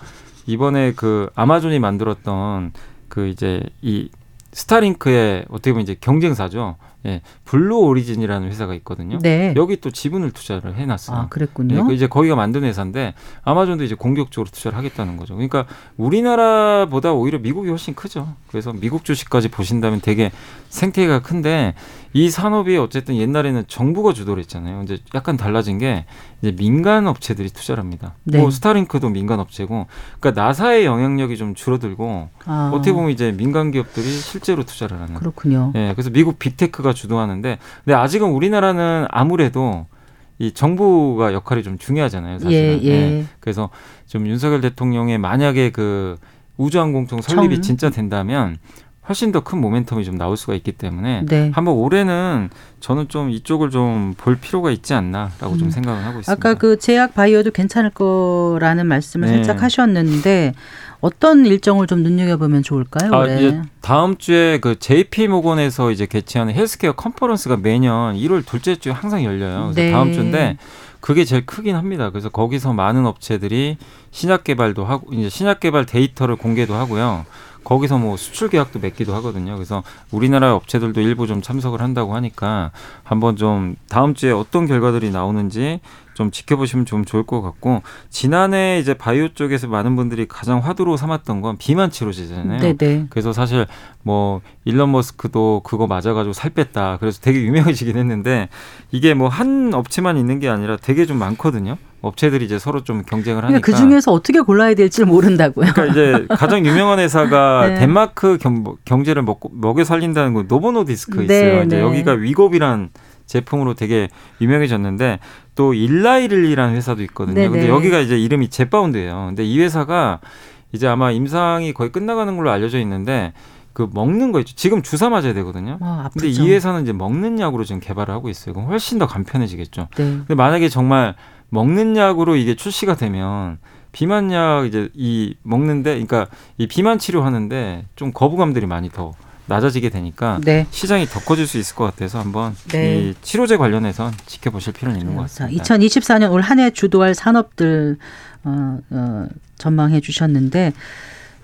이번에 그 아마존이 만들었던 그 이제 이 스타링크의 어떻게 보면 이제 경쟁사죠. 예, 블루 오리진이라는 회사가 있거든요. 네. 여기 또 지분을 투자를 해놨어요. 아 네, 그랬군요. 그 이제 거기가 만든 회사인데 아마존도 이제 공격적으로 투자를 하겠다는 거죠. 그러니까 우리나라보다 오히려 미국이 훨씬 크죠. 그래서 미국 주식까지 보신다면 되게 생태계가 큰데 이 산업이 어쨌든 옛날에는 정부가 주도를 했잖아요. 이제 약간 달라진 게 이제 민간 업체들이 투자를 합니다. 네. 뭐 스타링크도 민간 업체고, 그러니까 나사의 영향력이 좀 줄어들고 아, 어떻게 보면 이제 민간 기업들이 실제로 투자를 하는. 그렇군요. 예, 그래서 미국 빅테크가 주도하는데, 근데 아직은 우리나라는 아무래도 이 정부가 역할이 좀 중요하잖아요, 사실은. 예, 예. 그래서 좀 윤석열 대통령의 만약에 그 우주항공청 설립이 청. 진짜 된다면 훨씬 더 큰 모멘텀이 좀 나올 수가 있기 때문에 네. 한번 올해는 저는 좀 이쪽을 좀 볼 필요가 있지 않나라고 좀 음. 생각을 하고 있습니다. 아까 그 제약 바이오도 괜찮을 거라는 말씀을 네. 살짝 하셨는데 어떤 일정을 좀 눈여겨보면 좋을까요? 아, 올해? 이제 다음 주에 그 JP 모건에서 이제 개최하는 헬스케어 컨퍼런스가 매년 1월 둘째 주에 항상 열려요. 네. 다음 주인데 그게 제일 크긴 합니다. 그래서 거기서 많은 업체들이 신약 개발도 하고 이제 신약 개발 데이터를 공개도 하고요. 거기서 뭐 수출 계약도 맺기도 하거든요. 그래서 우리나라 업체들도 일부 좀 참석을 한다고 하니까 한번 좀 다음 주에 어떤 결과들이 나오는지 좀 지켜보시면 좀 좋을 것 같고 지난해 이제 바이오 쪽에서 많은 분들이 가장 화두로 삼았던 건 비만 치료제잖아요. 네네. 그래서 사실 뭐 일론 머스크도 그거 맞아가지고 살 뺐다. 그래서 되게 유명해지긴 했는데 이게 뭐 한 업체만 있는 게 아니라 되게 좀 많거든요. 업체들이 이제 서로 좀 경쟁을 하니까. 그러니까 그 중에서 어떻게 골라야 될지 모른다고요. 그러니까 이제 가장 유명한 회사가 네. 덴마크 경, 경제를 먹고, 먹여 살린다는 거 노보노디스크 네, 있어요. 이제 네. 여기가 위곱이란 제품으로 되게 유명해졌는데 또 일라이릴리라는 회사도 있거든요. 네, 근데 네. 여기가 이제 이름이 제파운드예요. 근데 이 회사가 이제 아마 임상이 거의 끝나가는 걸로 알려져 있는데 그 먹는 거 있죠. 지금 주사 맞아야 되거든요. 아, 근데. 이 회사는 이제 먹는 약으로 지금 개발을 하고 있어요. 그럼 훨씬 더 간편해지겠죠. 네. 근데 만약에 정말 먹는 약으로 이게 출시가 되면 비만약 이제 이 먹는데 그러니까 이 비만 치료하는데 좀 거부감들이 많이 더 낮아지게 되니까 네. 시장이 더 커질 수 있을 것 같아서 한번 네. 이 치료제 관련해선 지켜보실 필요는 있는 것 자, 같습니다. 2024년 올 한 해 주도할 산업들 어, 어, 전망해 주셨는데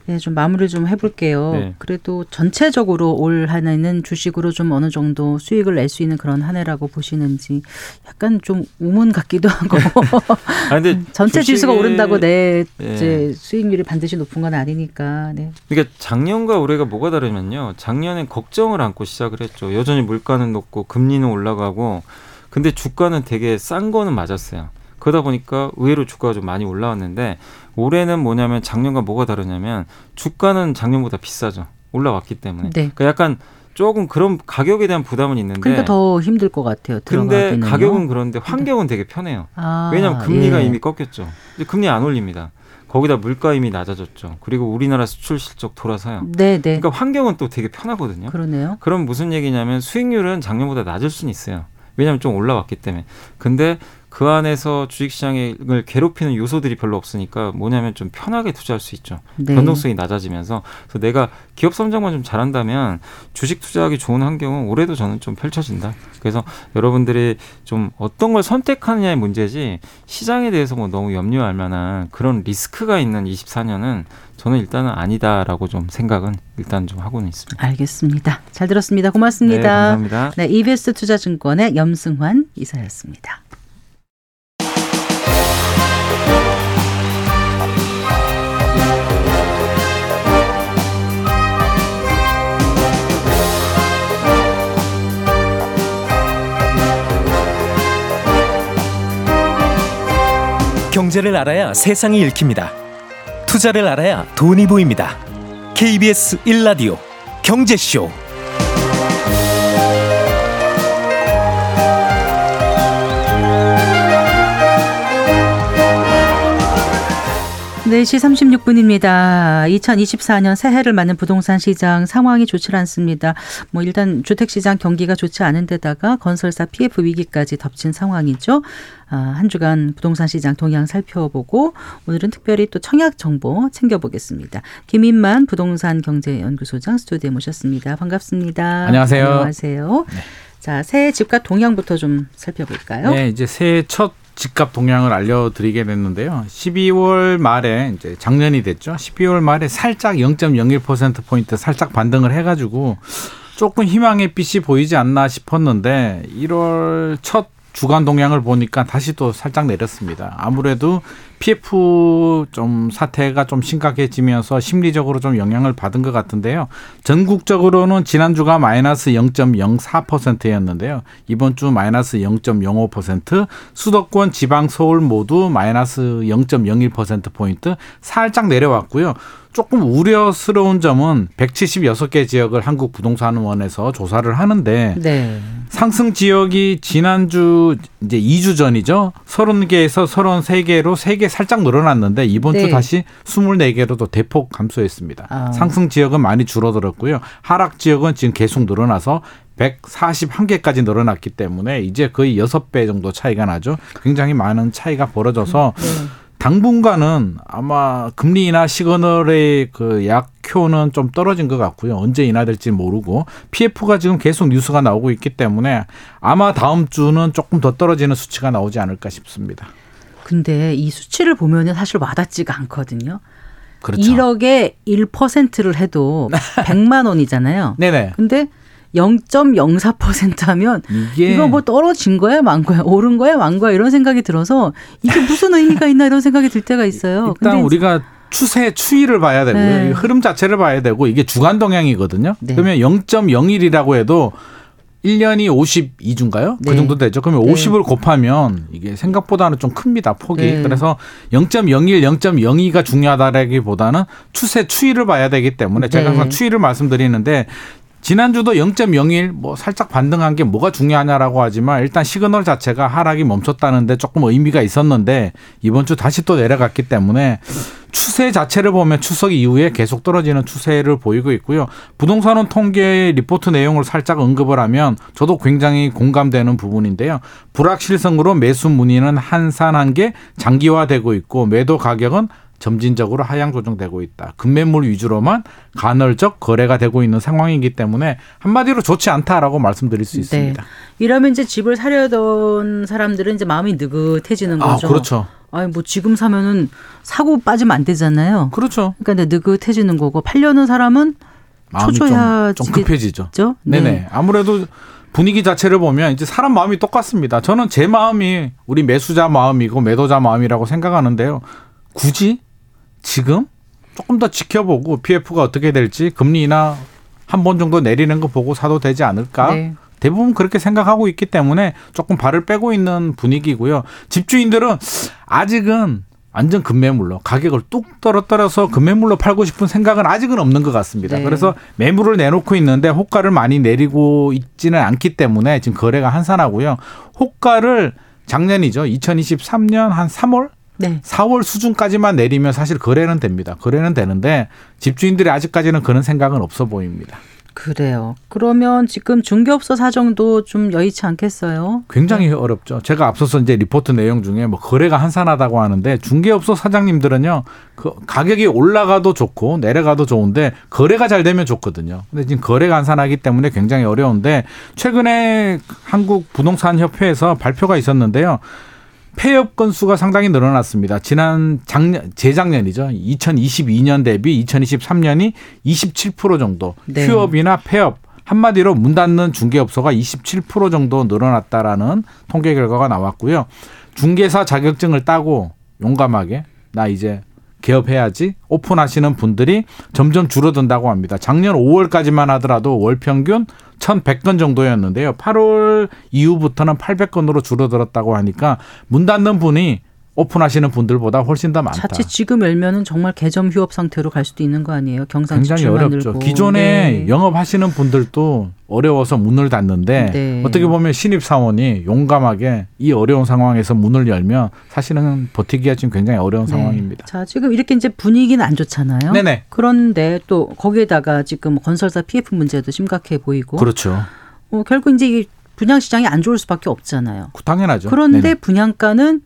네, 좀 마무리 좀 해볼게요. 네. 그래도 전체적으로 올 한 해는 주식으로 좀 어느 정도 수익을 낼 수 있는 그런 한 해라고 보시는지 약간 좀 우문 같기도 하고 아 근데 전체 지수가 주식이- 오른다고 내 예. 이제 수익률이 반드시 높은 건 아니니까. 네. 그러니까 작년과 올해가 뭐가 다르면요. 작년엔 걱정을 안고 시작을 했죠. 여전히 물가는 높고 금리는 올라가고 근데 주가는 되게 싼 거는 맞았어요. 그러다 보니까 의외로 주가가 좀 많이 올라왔는데 올해는 뭐냐면 작년과 뭐가 다르냐면 주가는 작년보다 비싸죠. 올라왔기 때문에. 네. 그러니까 약간 조금 그런 가격에 대한 부담은 있는데 그러니까 더 힘들 것 같아요. 근데. 가격은 그런데 환경은 되게 편해요. 아, 왜냐하면 금리가 예. 이미 꺾였죠. 금리 안 올립니다. 거기다 물가 이미 낮아졌죠. 그리고 우리나라 수출 실적 돌아서요. 네, 네. 그러니까 환경은 또 되게 편하거든요. 그러네요. 그럼 무슨 얘기냐면 수익률은 작년보다 낮을 수는 있어요. 왜냐하면 좀 올라왔기 때문에. 근데 그 안에서 주식시장을 괴롭히는 요소들이 별로 없으니까 뭐냐면 좀 편하게 투자할 수 있죠. 네. 변동성이 낮아지면서 그래서 내가 기업 성장만 좀 잘한다면 주식 투자하기 좋은 환경은 올해도 저는 좀 펼쳐진다. 그래서 여러분들이 좀 어떤 걸 선택하느냐의 문제지 시장에 대해서 뭐 너무 염려할 만한 그런 리스크가 있는 24년은 저는 일단은 아니다라고 좀 생각은 일단 좀 하고는 있습니다. 알겠습니다. 잘 들었습니다. 네, 고맙습니다. 감사합니다. 네, 이베스트 투자증권의 염승환 이사였습니다. 경제를 알아야 세상이 읽힙니다. 투자를 알아야 돈이 보입니다. KBS 1라디오 경제쇼. 4시 36분입니다. 2024년 새해를 맞는 부동산 시장 상황이 좋지 않습니다. 뭐 일단 주택 시장 경기가 좋지 않은 데다가 건설사 PF 위기까지 덮친 상황이죠. 아, 한 주간 부동산 시장 동향 살펴보고 오늘은 특별히 또 청약 정보 챙겨보겠습니다. 김인만 부동산 경제연구소장 스튜디오에 모셨습니다. 반갑습니다. 안녕하세요. 안녕하세요. 자, 새해 집값 동향부터 좀 살펴볼까요? 네, 이제 새해 첫 집값 동향을 알려드리게 됐는데요. 12월 말에 이제 작년이 됐죠. 12월 말에 살짝 0.01% 포인트 살짝 반등을 해가지고 조금 희망의 빛이 보이지 않나 싶었는데 1월 첫 주간 동향을 보니까 다시 또 살짝 내렸습니다. 아무래도 PF 좀 사태가 좀 심각해지면서 심리적으로 좀 영향을 받은 것 같은데요. 전국적으로는 지난주가 마이너스 0.04%였는데요. 이번 주 마이너스 0.05%, 수도권, 지방, 서울 모두 마이너스 0.01%포인트 살짝 내려왔고요. 조금 우려스러운 점은 176개 지역을 한국부동산원에서 조사를 하는데 네. 상승 지역이 지난주 이제 2주 전이죠. 30개에서 33개로 3개 살짝 늘어났는데 이번 네. 주 다시 24개로 또 대폭 감소했습니다. 아. 상승 지역은 많이 줄어들었고요. 하락 지역은 지금 계속 늘어나서 141개까지 늘어났기 때문에 이제 거의 6배 정도 차이가 나죠. 굉장히 많은 차이가 벌어져서 네. 당분간은 아마 금리 인하 시그널의 그 약효는 좀 떨어진 것 같고요. 언제 인하될지 모르고 PF가 지금 계속 뉴스가 나오고 있기 때문에 아마 다음 주는 조금 더 떨어지는 수치가 나오지 않을까 싶습니다. 근데 이 수치를 보면은 사실 와닿지가 않거든요. 그렇죠. 1억에 1%를 해도 100만 원이잖아요. 네네. 근데 0.04% 하면 이게 이거 뭐 떨어진 거야, 만 거야, 오른 거야, 만 거야 이런 생각이 들어서 이게 무슨 의미가 있나 이런 생각이 들 때가 있어요. 일단 우리가 추세 추이를 봐야 되고요. 네. 이 흐름 자체를 봐야 되고 이게 주간 동향이거든요. 네. 그러면 0.01이라고 해도 1년이 52주인가요? 네. 그 정도 되죠. 그러면 네. 50을 곱하면 이게 생각보다는 좀 큽니다. 폭이. 네. 그래서 0.01, 0.02가 중요하다라기보다는 추세 추이를 봐야 되기 때문에 제가 네. 항상 추이를 말씀드리는데 지난주도 0.01 뭐 살짝 반등한 게 뭐가 중요하냐라고 하지만 일단 시그널 자체가 하락이 멈췄다는데 조금 의미가 있었는데 이번 주 다시 또 내려갔기 때문에 추세 자체를 보면 추석 이후에 계속 떨어지는 추세를 보이고 있고요. 부동산원 통계 리포트 내용을 살짝 언급을 하면 저도 굉장히 공감되는 부분인데요. 불확실성으로 매수 문의는 한산한 게 장기화되고 있고 매도 가격은 점진적으로 하향 조정되고 있다. 급매물 위주로만 간헐적 거래가 되고 있는 상황이기 때문에 한마디로 좋지 않다라고 말씀드릴 수 있습니다. 이러면 이제 집을 사려던 사람들은 이제 마음이 느긋해지는 아, 거죠. 그렇죠. 아니 뭐 지금 사면은 사고 빠지면 안 되잖아요. 그렇죠. 그러니까 느긋해지는 거고 팔려는 사람은 초조해지겠죠. 좀, 좀 급해지죠. 네. 네네. 아무래도 분위기 자체를 보면 이제 사람 마음이 똑같습니다. 저는 제 마음이 우리 매수자 마음이고 매도자 마음이라고 생각하는데요. 굳이 지금 조금 더 지켜보고 PF가 어떻게 될지 금리나 한 번 정도 내리는 거 보고 사도 되지 않을까? 네. 대부분 그렇게 생각하고 있기 때문에 조금 발을 빼고 있는 분위기고요. 집주인들은 아직은 완전 급매물로 가격을 뚝 떨어뜨려서 급매물로 팔고 싶은 생각은 아직은 없는 것 같습니다. 네. 그래서 매물을 내놓고 있는데 호가를 많이 내리고 있지는 않기 때문에 지금 거래가 한산하고요. 호가를 작년이죠. 2023년 한 3월 네. 4월 수준까지만 내리면 사실 거래는 됩니다. 거래는 되는데 집주인들이 아직까지는 그런 생각은 없어 보입니다. 그래요. 그러면 지금 중개업소 사정도 좀 여의치 않겠어요? 굉장히 어렵죠. 제가 앞서서 이제 리포트 내용 중에 뭐 거래가 한산하다고 하는데 중개업소 사장님들은요, 그 가격이 올라가도 좋고 내려가도 좋은데 거래가 잘 되면 좋거든요. 근데 지금 거래가 한산하기 때문에 굉장히 어려운데 최근에 한국 부동산 협회에서 발표가 있었는데요. 폐업 건수가 상당히 늘어났습니다. 지난 작년 재작년이죠. 2022년 대비 2023년이 27% 정도 네. 휴업이나 폐업 한마디로 문 닫는 중개업소가 27% 정도 늘어났다라는 통계 결과가 나왔고요. 중개사 자격증을 따고 용감하게 나 이제 개업해야지 오픈하시는 분들이 점점 줄어든다고 합니다. 작년 5월까지만 하더라도 월 평균 1,100건 정도였는데요. 8월 이후부터는 800건으로 줄어들었다고 하니까 문 닫는 분이 오픈하시는 분들보다 훨씬 더 많다. 자칫 지금 열면은 정말 개점 휴업 상태로 갈 수도 있는 거 아니에요? 경상 굉장히 어렵죠. 늘고. 기존에 네. 영업하시는 분들도 어려워서 문을 닫는데 네. 어떻게 보면 신입 사원이 용감하게 이 어려운 상황에서 문을 열면 사실은 버티기가 지금 굉장히 어려운 네. 상황입니다. 자, 지금 이렇게 이제 분위기는 안 좋잖아요. 네네. 그런데 또 거기에다가 지금 건설사 PF 문제도 심각해 보이고. 그렇죠. 어, 결국 이제 이 분양 시장이 안 좋을 수밖에 없잖아요. 당연하죠. 그런데 네네. 분양가는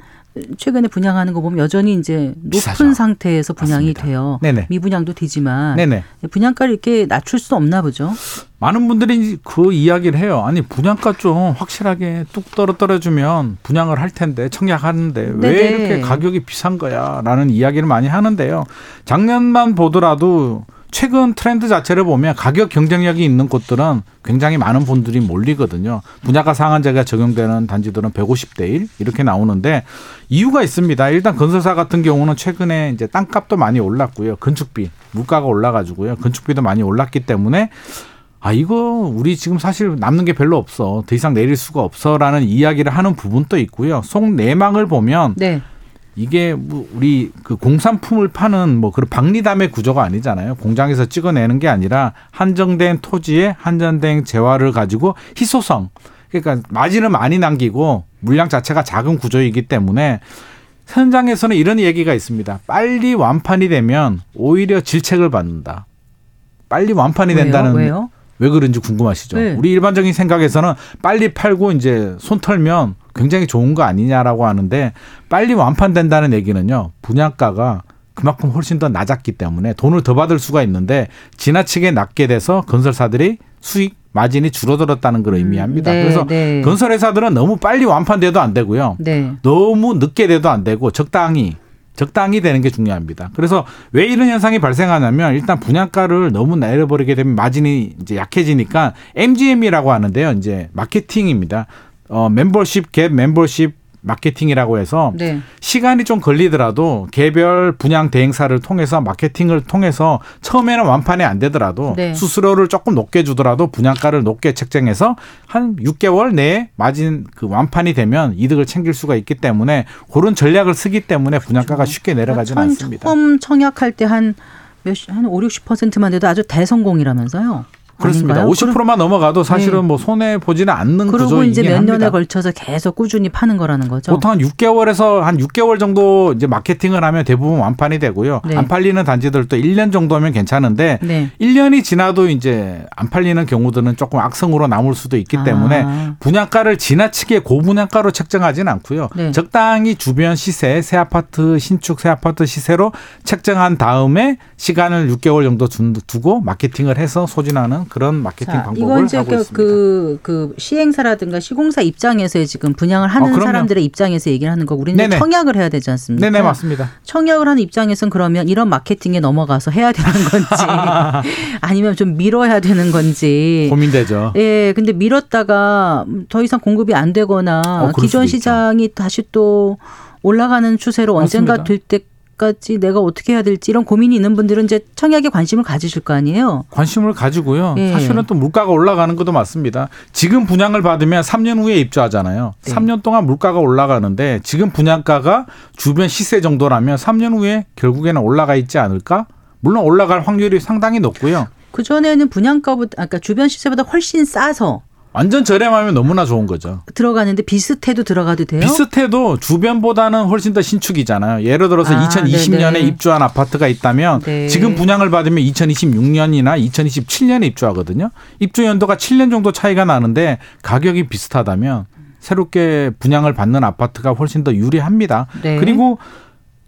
최근에 분양하는 거 보면 여전히 이제 높은 비싸죠. 상태에서 분양이 맞습니다. 돼요. 네네. 미분양도 되지만 네네. 분양가를 이렇게 낮출 수 없나 보죠. 많은 분들이 그 이야기를 해요. 아니 분양가 좀 확실하게 뚝 떨어뜨려주면 분양을 할 텐데 청약하는데 왜 네네. 이렇게 가격이 비싼 거야라는 이야기를 많이 하는데요. 작년만 보더라도 최근 트렌드 자체를 보면 가격 경쟁력이 있는 곳들은 굉장히 많은 분들이 몰리거든요. 분야가 상한제가 적용되는 단지들은 150대 1 이렇게 나오는데 이유가 있습니다. 일단 건설사 같은 경우는 최근에 이제 땅값도 많이 올랐고요. 건축비 물가가 올라가지고요. 건축비도 많이 올랐기 때문에 아 이거 우리 지금 사실 남는 게 별로 없어 더 이상 내릴 수가 없어 라는 이야기를 하는 부분도 있고요. 속내망을 보면 네. 이게 뭐 우리 그 공산품을 파는 뭐 그런 박리담의 구조가 아니잖아요. 공장에서 찍어내는 게 아니라 한정된 토지에 한정된 재화를 가지고 희소성 그러니까 마진을 많이 남기고 물량 자체가 작은 구조이기 때문에 현장에서는 이런 얘기가 있습니다. 빨리 완판이 되면 오히려 질책을 받는다. 빨리 완판이 왜요? 된다는 왜요? 왜 그런지 궁금하시죠? 네. 우리 일반적인 생각에서는 빨리 팔고 이제 손 털면 굉장히 좋은 거 아니냐라고 하는데 빨리 완판된다는 얘기는요. 분양가가 그만큼 훨씬 더 낮았기 때문에 돈을 더 받을 수가 있는데 지나치게 낮게 돼서 건설사들이 수익 마진이 줄어들었다는 걸 의미합니다. 네, 그래서 네. 건설회사들은 너무 빨리 완판돼도 안 되고요. 네. 너무 늦게 돼도 안 되고 적당히 적당히 되는 게 중요합니다. 그래서 왜 이런 현상이 발생하냐면 일단 분양가를 너무 내려버리게 되면 마진이 이제 약해지니까 MGM이라고 하는데요. 이제 마케팅입니다. 어, 멤버십 갭 멤버십 마케팅이라고 해서 네. 시간이 좀 걸리더라도 개별 분양 대행사를 통해서 마케팅을 통해서 처음에는 완판이 안 되더라도 네. 수수료를 조금 높게 주더라도 분양가를 높게 책정해서 한 6개월 내에 마진 그 완판이 되면 이득을 챙길 수가 있기 때문에 그런 전략을 쓰기 때문에 분양가가 쉽게 내려가지는 않습니다. 처음 청약할 때 한 몇, 한 5, 60%만 돼도 아주 대성공이라면서요. 그렇습니다. 아닌가요? 50%만 넘어가도 사실은 네. 뭐 손해 보지는 않는 그리고 구조이긴 이제 몇 합니다. 년에 걸쳐서 계속 꾸준히 파는 거라는 거죠. 보통 한 6개월에서 한 6개월 정도 이제 마케팅을 하면 대부분 완판이 되고요. 네. 안 팔리는 단지들도 1년 정도면 괜찮은데 네. 1년이 지나도 이제 안 팔리는 경우들은 조금 악성으로 남을 수도 있기 때문에 아. 분양가를 지나치게 고분양가로 책정하지는 않고요. 네. 적당히 주변 시세, 새 아파트 신축 새 아파트 시세로 책정한 다음에 시간을 6개월 정도 준- 두고 마케팅을 해서 소진하는 그런 마케팅 자, 방법을 이건 이제 하고 그, 있습니다. 그, 그 시행사라든가 시공사 입장에서의 지금 분양을 하는 어. 사람들의 입장에서 얘기를 하는 거고 우리는 네네. 청약을 해야 되지 않습니까? 네네 맞습니다. 청약을 하는 입장에선 그러면 이런 마케팅에 넘어가서 해야 되는 건지 아니면 좀 미뤄야 되는 건지 고민되죠. 예, 근데 미뤘다가 더 이상 공급이 안 되거나 어, 기존 있죠. 시장이 다시 또 올라가는 추세로 언젠가 맞습니다. 될때 까지 내가 어떻게 해야 될지 이런 고민이 있는 분들은 이제 청약에 관심을 가지실 거 아니에요. 관심을 가지고요. 예. 사실은 또 물가가 올라가는 것도 맞습니다. 지금 분양을 받으면 3년 후에 입주하잖아요. 네. 3년 동안 물가가 올라가는데 지금 분양가가 주변 시세 정도라면 3년 후에 결국에는 올라가 있지 않을까? 물론 올라갈 확률이 상당히 높고요. 그 전에는 분양가보다, 아까 주변 시세보다 훨씬 싸서 완전 저렴하면 너무나 좋은 거죠. 들어가는데 비슷해도 들어가도 돼요? 비슷해도 주변보다는 훨씬 더 신축이잖아요. 예를 들어서 아, 2020년에 네네. 입주한 아파트가 있다면 네. 지금 분양을 받으면 2026년이나 2027년에 입주하거든요. 입주 연도가 7년 정도 차이가 나는데 가격이 비슷하다면 새롭게 분양을 받는 아파트가 훨씬 더 유리합니다. 네. 그리고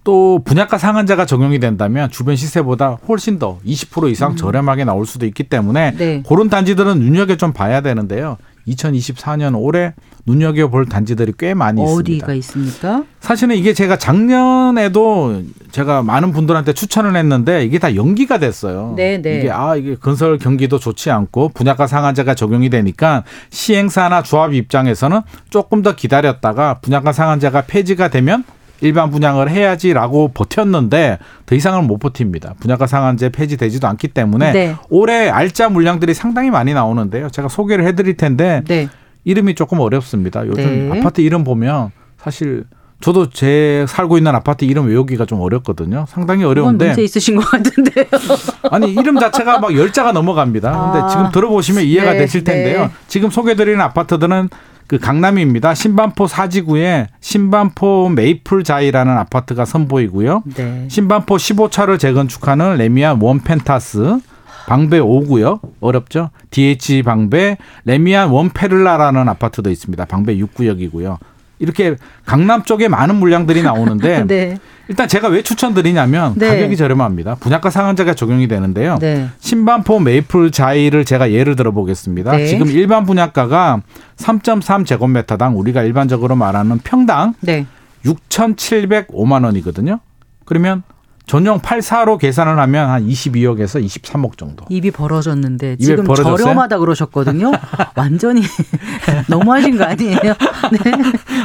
또 분양가 상한제가 적용이 된다면 주변 시세보다 훨씬 더 20% 이상 저렴하게 나올 수도 있기 때문에 음. 네. 그런 단지들은 눈여겨 좀 봐야 되는데요. 2024년 올해 눈여겨 볼 단지들이 꽤 많이 있습니다. 어디가 있습니까? 사실은 이게 제가 작년에도 제가 많은 분들한테 추천을 했는데 이게 다 연기가 됐어요. 네, 네. 이게 아 이게 건설 경기도 좋지 않고 분양가 상한제가 적용이 되니까 시행사나 조합 입장에서는 조금 더 기다렸다가 분양가 상한제가 폐지가 되면 일반 분양을 해야지라고 버텼는데 더 이상은 못 버팁니다. 분양가 상한제 폐지되지도 않기 때문에 네. 올해 알짜 물량들이 상당히 많이 나오는데요. 제가 소개를 해드릴 텐데 네. 이름이 조금 어렵습니다. 요즘 네. 아파트 이름 보면 사실 저도 제 살고 있는 아파트 이름 외우기가 좀 어렵거든요. 상당히 어려운데 문제 있으신 것 같은데요. 아니 이름 자체가 막 열자가 넘어갑니다. 근데 아. 지금 들어보시면 이해가 네, 되실 텐데요. 네. 지금 소개드리는 아파트들은 그 강남입니다. 신반포 사지구에 신반포 메이플 자이라는 아파트가 선보이고요. 네. 신반포 15차를 재건축하는 레미안 원펜타스 방배 5구역 어렵죠? DH 방배 레미안 원페를라라는 아파트도 있습니다. 방배 6구역이고요. 이렇게 강남 쪽에 많은 물량들이 나오는데 네. 일단 제가 왜 추천드리냐면 네. 가격이 저렴합니다. 분양가 상한제가 적용이 되는데요. 네. 신반포 메이플 자이를 제가 예를 들어 보겠습니다. 네. 지금 일반 분양가가 3.3 제곱미터당 우리가 일반적으로 말하는 평당 네. 6,705만 원이거든요. 그러면 전용 84로 계산을 하면 한 22억에서 23억 정도. 입이 벌어졌는데 지금 벌어졌어요? 저렴하다 그러셨거든요. 완전히 너무하신 거 아니에요? 네.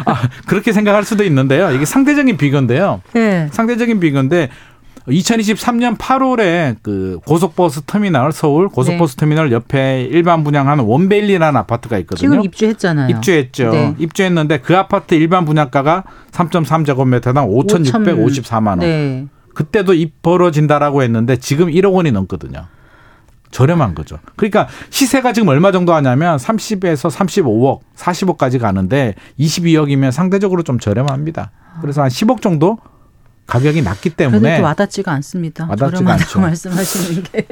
아, 그렇게 생각할 수도 있는데요. 이게 상대적인 비교인데요. 네. 상대적인 비교인데 2023년 8월에 그 고속버스 터미널 서울 고속버스 터미널 옆에 일반 분양하는 원벨리라는 아파트가 있거든요. 지금 입주했잖아요. 입주했죠. 네. 입주했는데 그 아파트 일반 분양가가 3.3제곱미터당 5,654만 원. 네. 그때도 입 벌어진다라고 했는데 지금 1억 원이 넘거든요. 저렴한 거죠. 그러니까 시세가 지금 얼마 정도 하냐면 30에서 35억, 40억까지 가는데 22억이면 상대적으로 좀 저렴합니다. 그래서 한 10억 정도 가격이 낮기 때문에 또 와닿지가 않습니다. 와닿지가 저렴하다고 않죠. 말씀하시는 게.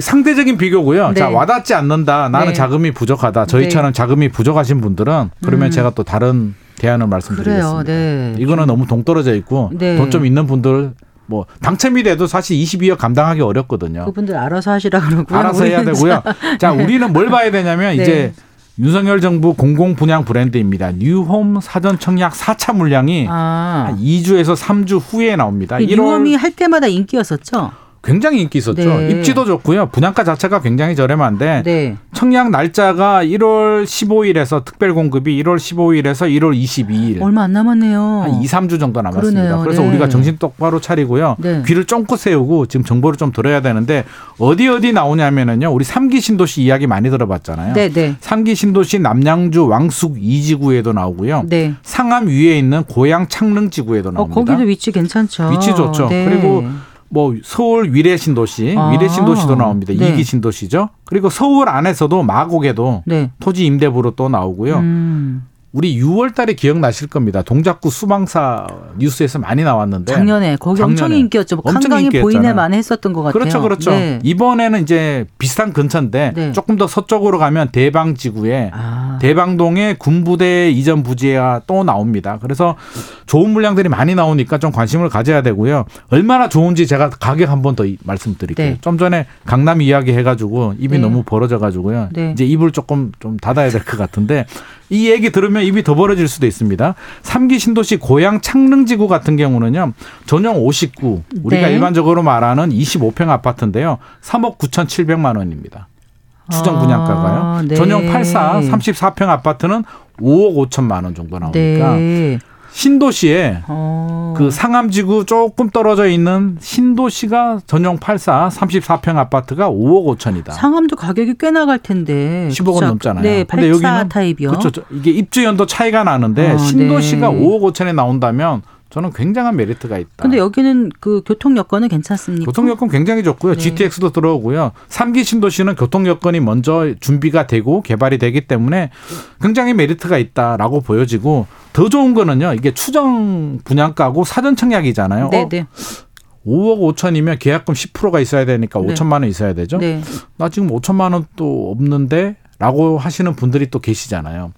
상대적인 비교고요. 네. 자, 와닿지 않는다. 나는 네. 자금이 부족하다. 저희처럼 자금이 부족하신 분들은 그러면 음. 제가 또 다른 대안을 말씀드리겠습니다. 네. 이거는 너무 동떨어져 있고 네. 돈좀 있는 분들 뭐 당첨이 돼도 사실 22억 감당하기 어렵거든요. 그분들 알아서 하시라 그러고요. 알아서 해야 되고요. 자, 우리는 뭘 봐야 되냐면 네. 이제 윤석열 정부 공공 분양 브랜드입니다. 뉴홈 사전 청약 4차 물량이 아, 한 2주에서 3주 후에 나옵니다. 이 1월 뉴홈이 할 때마다 인기였었죠. 굉장히 인기 있었죠. 네. 입지도 좋고요. 분양가 자체가 굉장히 저렴한데 네. 청약 날짜가 1월 15일에서 특별 공급이 1월 15일에서 1월 22일. 얼마 안 남았네요. 한 2, 3주 정도 남았습니다. 그러네요. 그래서 네. 우리가 정신 똑바로 차리고요. 네. 귀를 쫑긋 세우고 지금 정보를 좀 들어야 되는데 어디 어디 나오냐면은요. 우리 삼기 신도시 이야기 많이 들어봤잖아요. 네, 네. 삼기 신도시 남양주 왕숙 이지구에도 나오고요. 네. 상암 위에 있는 고양 창릉 지구에도 어, 나옵니다. 거기도 위치 괜찮죠. 위치 좋죠. 네. 그리고 뭐 서울 위례 신도시, 아. 위례 신도시도 나옵니다. 네. 이기 신도시죠. 그리고 서울 안에서도 마곡에도 네. 토지 임대부로 또 나오고요. 음. 우리 6월 달에 기억나실 겁니다. 동작구 수방사 뉴스에서 많이 나왔는데 작년에 거기 엄청 작년에 인기였죠. 뭐 엄청 인기였잖아요. 보이네만 했었던 것 같아요. 그렇죠, 그렇죠. 네. 이번에는 이제 비슷한 근처인데 네. 조금 더 서쪽으로 가면 대방 지구에 아, 대방동에 군부대 이전 부지가 또 나옵니다. 그래서 좋은 물량들이 많이 나오니까 좀 관심을 가져야 되고요. 얼마나 좋은지 제가 가격 한 번 더 말씀드릴게요. 네. 좀 전에 강남 이야기 해가지고 입이 네. 너무 벌어져가지고요. 네. 이제 입을 조금 좀 닫아야 될 것 같은데 이 얘기 들으면 입이 더 벌어질 수도 있습니다. 삼기 신도시 고양 창릉지구 같은 경우는요. 전용 59 우리가 네. 일반적으로 말하는 25평 아파트인데요. 3억 9,700만 원입니다. 추정 분양가가요. 아, 네. 전용 84 34평 아파트는 5억 5천만 원 정도 나오니까 네. 신도시에 어. 그 상암지구 조금 떨어져 있는 신도시가 전용 84 34평 아파트가 5억 5천이다. 상암도 가격이 꽤 나갈 텐데. 10억 원? 넘잖아요. 네, 근데 84 여기는 타입이요. 그렇죠. 저- 이게 입주 연도 차이가 나는데 아, 신도시가 네. 5억 5천에 나온다면 저는 굉장한 메리트가 있다. 근데 여기는 그 교통 여건은 괜찮습니까? 교통 여건 굉장히 좋고요. 네. GTX도 들어오고요. 삼기 신도시는 교통 여건이 먼저 준비가 되고 개발이 되기 때문에 굉장히 메리트가 있다라고 보여지고 더 좋은 거는요. 이게 추정 분양가고 사전 청약이잖아요. 네, 어, 네. 5억 5천이면 계약금 10%가 있어야 되니까 네. 5천만 원 있어야 되죠. 네. 나 지금 5천만 원도 없는데라고 하시는 분들이 또 계시잖아요.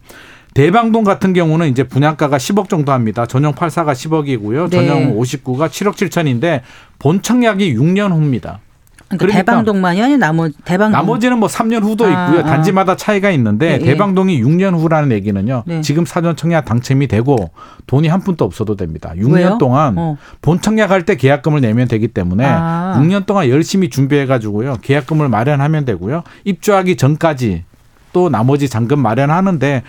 대방동 같은 경우는 이제 분양가가 10억 정도 합니다. 전용 84가 10억이고요. 네. 전용 59가 7억 7천인데 본 청약이 6년 후입니다. 그러니까, 그러니까 대방동만이 나머지 대방동. 나머지는 뭐 3년 후도 아, 있고요. 아. 단지마다 차이가 있는데 예, 예. 대방동이 6년 후라는 얘기는요. 네. 지금 사전 청약 당첨이 되고 돈이 한 푼도 없어도 됩니다. 6년 왜요? 동안 어. 본 청약할 때 계약금을 내면 되기 때문에 아. 6년 동안 열심히 준비해 가지고요. 계약금을 마련하면 되고요. 입주하기 전까지 또 나머지 잔금 마련하는데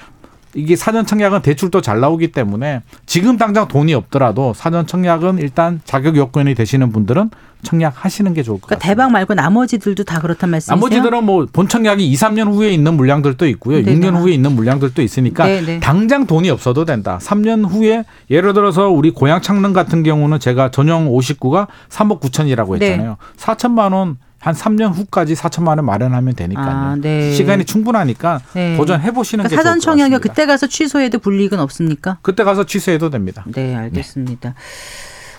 이게 사전 청약은 대출도 잘 나오기 때문에 지금 당장 돈이 없더라도 사전 청약은 일단 자격 요건이 되시는 분들은 청약하시는 게 좋을 것 그러니까 같습니다. 대방 말고 나머지들도 다 그렇단 말씀이세요? 나머지들은 뭐 본청약이 2, 3년 후에 있는 물량들도 있고요. 네, 6년 네. 후에 있는 물량들도 있으니까 네, 네. 당장 돈이 없어도 된다. 3년 후에 예를 들어서 우리 고향 창릉 같은 경우는 제가 전용 59가 3억 9천이라고 네. 했잖아요. 4천만 원 한 3년 후까지 4천만 원 마련하면 되니까요. 아, 네. 시간이 충분하니까 네. 도전해 보시는 게 그러니까 사전 좋을 것 청약이 같습니다. 그때 가서 취소해도 불이익은 없습니까? 그때 가서 취소해도 됩니다. 네, 알겠습니다.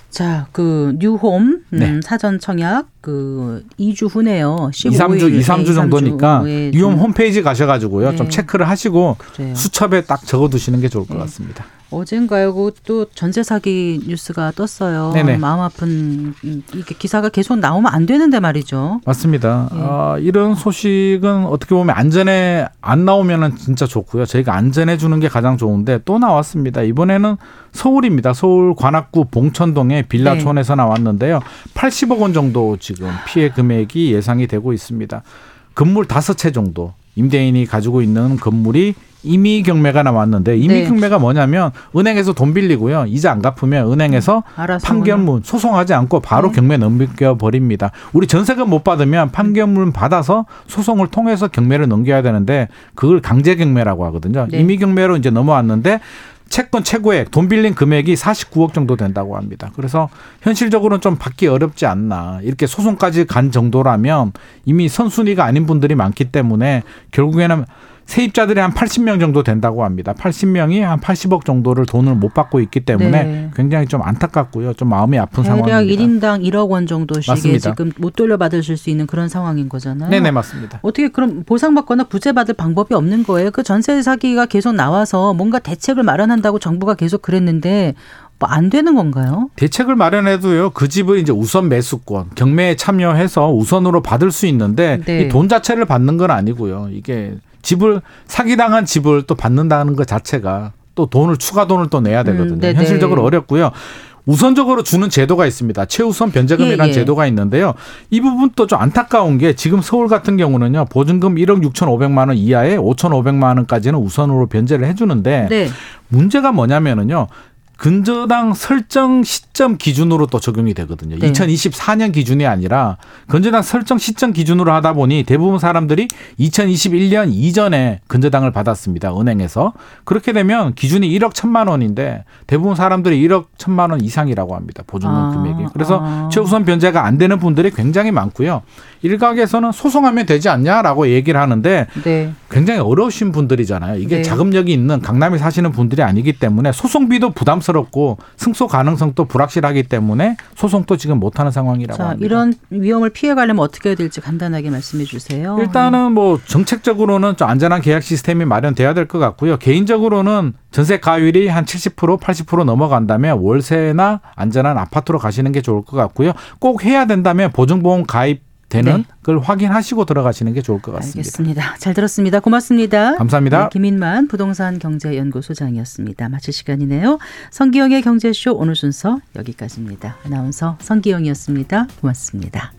자, 그 뉴홈 음, 네. 사전 청약 그 2주 후네요. 15일. 2, 3주, 2, 3주 정도니까 예, 뉴홈 좀 홈페이지 가셔 가지고요. 네. 좀 체크를 하시고 그래요. 수첩에 딱 적어 두시는 게 좋을 것 네. 같습니다. 어젠가요, 그또 전세 사기 뉴스가 떴어요. 네네. 마음 아픈 음, 이게 기사가 계속 나오면 안 되는데 말이죠. 맞습니다. 예. 아, 이런 소식은 어떻게 보면 안전에 안 나오면은 진짜 좋고요. 저희가 안전해 주는 게 가장 좋은데 또 나왔습니다. 이번에는 서울입니다. 서울 관악구 봉천동의 빌라촌에서 나왔는데요. 80억 원 정도 지금 피해 금액이 예상이 되고 있습니다. 건물 다섯 채 정도 임대인이 가지고 있는 건물이 임의 경매가 나왔는데 임의 네. 경매가 뭐냐면 은행에서 돈 빌리고요. 이자 안 갚으면 은행에서 알아서 판결문 소송하지 않고 바로 네. 경매 넘겨 버립니다. 우리 전세금 못 받으면 판결문 받아서 소송을 통해서 경매를 넘겨야 되는데 그걸 강제 경매라고 하거든요. 네. 임의 경매로 이제 넘어왔는데 채권 최고액 돈 빌린 금액이 49억 정도 된다고 합니다. 그래서 현실적으로는 좀 받기 어렵지 않나. 이렇게 소송까지 간 정도라면 이미 선순위가 아닌 분들이 많기 때문에 결국에는 세입자들이 한 80명 정도 된다고 합니다. 80명이 한 80억 정도를 돈을 못 받고 있기 때문에 네. 굉장히 좀 안타깝고요. 좀 마음이 아픈 대략 상황입니다. 1인당 1억 원 맞습니다. 지금 못 돌려받으실 수 있는 그런 상황인 거잖아요. 네네 맞습니다. 어떻게 그럼 보상받거나 구제받을 방법이 없는 거예요? 그 전세 사기가 계속 나와서 뭔가 대책을 마련한다고 정부가 계속 그랬는데 뭐 안 되는 건가요? 대책을 마련해도요. 그 집을 이제 우선 매수권 경매에 참여해서 우선으로 받을 수 있는데 네. 이돈 자체를 받는 건 아니고요. 이게 집을 사기당한 집을 또 받는다는 것 자체가 또 돈을 추가 돈을 또 내야 되거든요. 음. 현실적으로 어렵고요. 우선적으로 주는 제도가 있습니다. 최우선 변제금이라는 예, 예. 제도가 있는데요. 이 부분도 좀 안타까운 게 지금 서울 같은 경우는요. 보증금 1억 6,500만 원 이하에 5,500만 원까지는 우선으로 변제를 해주는데 네. 문제가 뭐냐면은요. 근저당 설정 시점 기준으로 또 적용이 되거든요. 네. 2024년 기준이 아니라 근저당 설정 시점 기준으로 하다 보니 대부분 사람들이 2021년 이전에 근저당을 받았습니다. 은행에서. 그렇게 되면 기준이 1억 1천만 원인데 대부분 사람들이 1억 1천만 원 이상이라고 합니다. 보증금 아, 금액이. 그래서 아. 최우선 변제가 안 되는 분들이 굉장히 많고요. 일각에서는 소송하면 되지 않냐라고 얘기를 하는데 네. 굉장히 어려우신 분들이잖아요. 이게 네. 자금력이 있는 강남에 사시는 분들이 아니기 때문에 소송비도 부담 스럽고 승소 가능성도 불확실하기 때문에 소송도 지금 못하는 상황이라고 자, 합니다. 이런 위험을 피해 가려면 어떻게 해야 될지 간단하게 말씀해 주세요. 일단은 뭐 정책적으로는 좀 안전한 계약 시스템이 마련돼야 될 것 같고요. 개인적으로는 전세 가율이 한 70% 80% 넘어간다면 월세나 안전한 아파트로 가시는 게 좋을 것 같고요. 꼭 해야 된다면 보증보험 가입 되는 네. 걸 확인하시고 들어가시는 게 좋을 것 같습니다. 알겠습니다. 잘 들었습니다. 고맙습니다. 감사합니다. 네, 김인만 부동산 경제연구소장이었습니다. 마칠 시간이네요. 성기영의 경제쇼 오늘 순서 여기까지입니다. 아나운서 성기영이었습니다. 고맙습니다.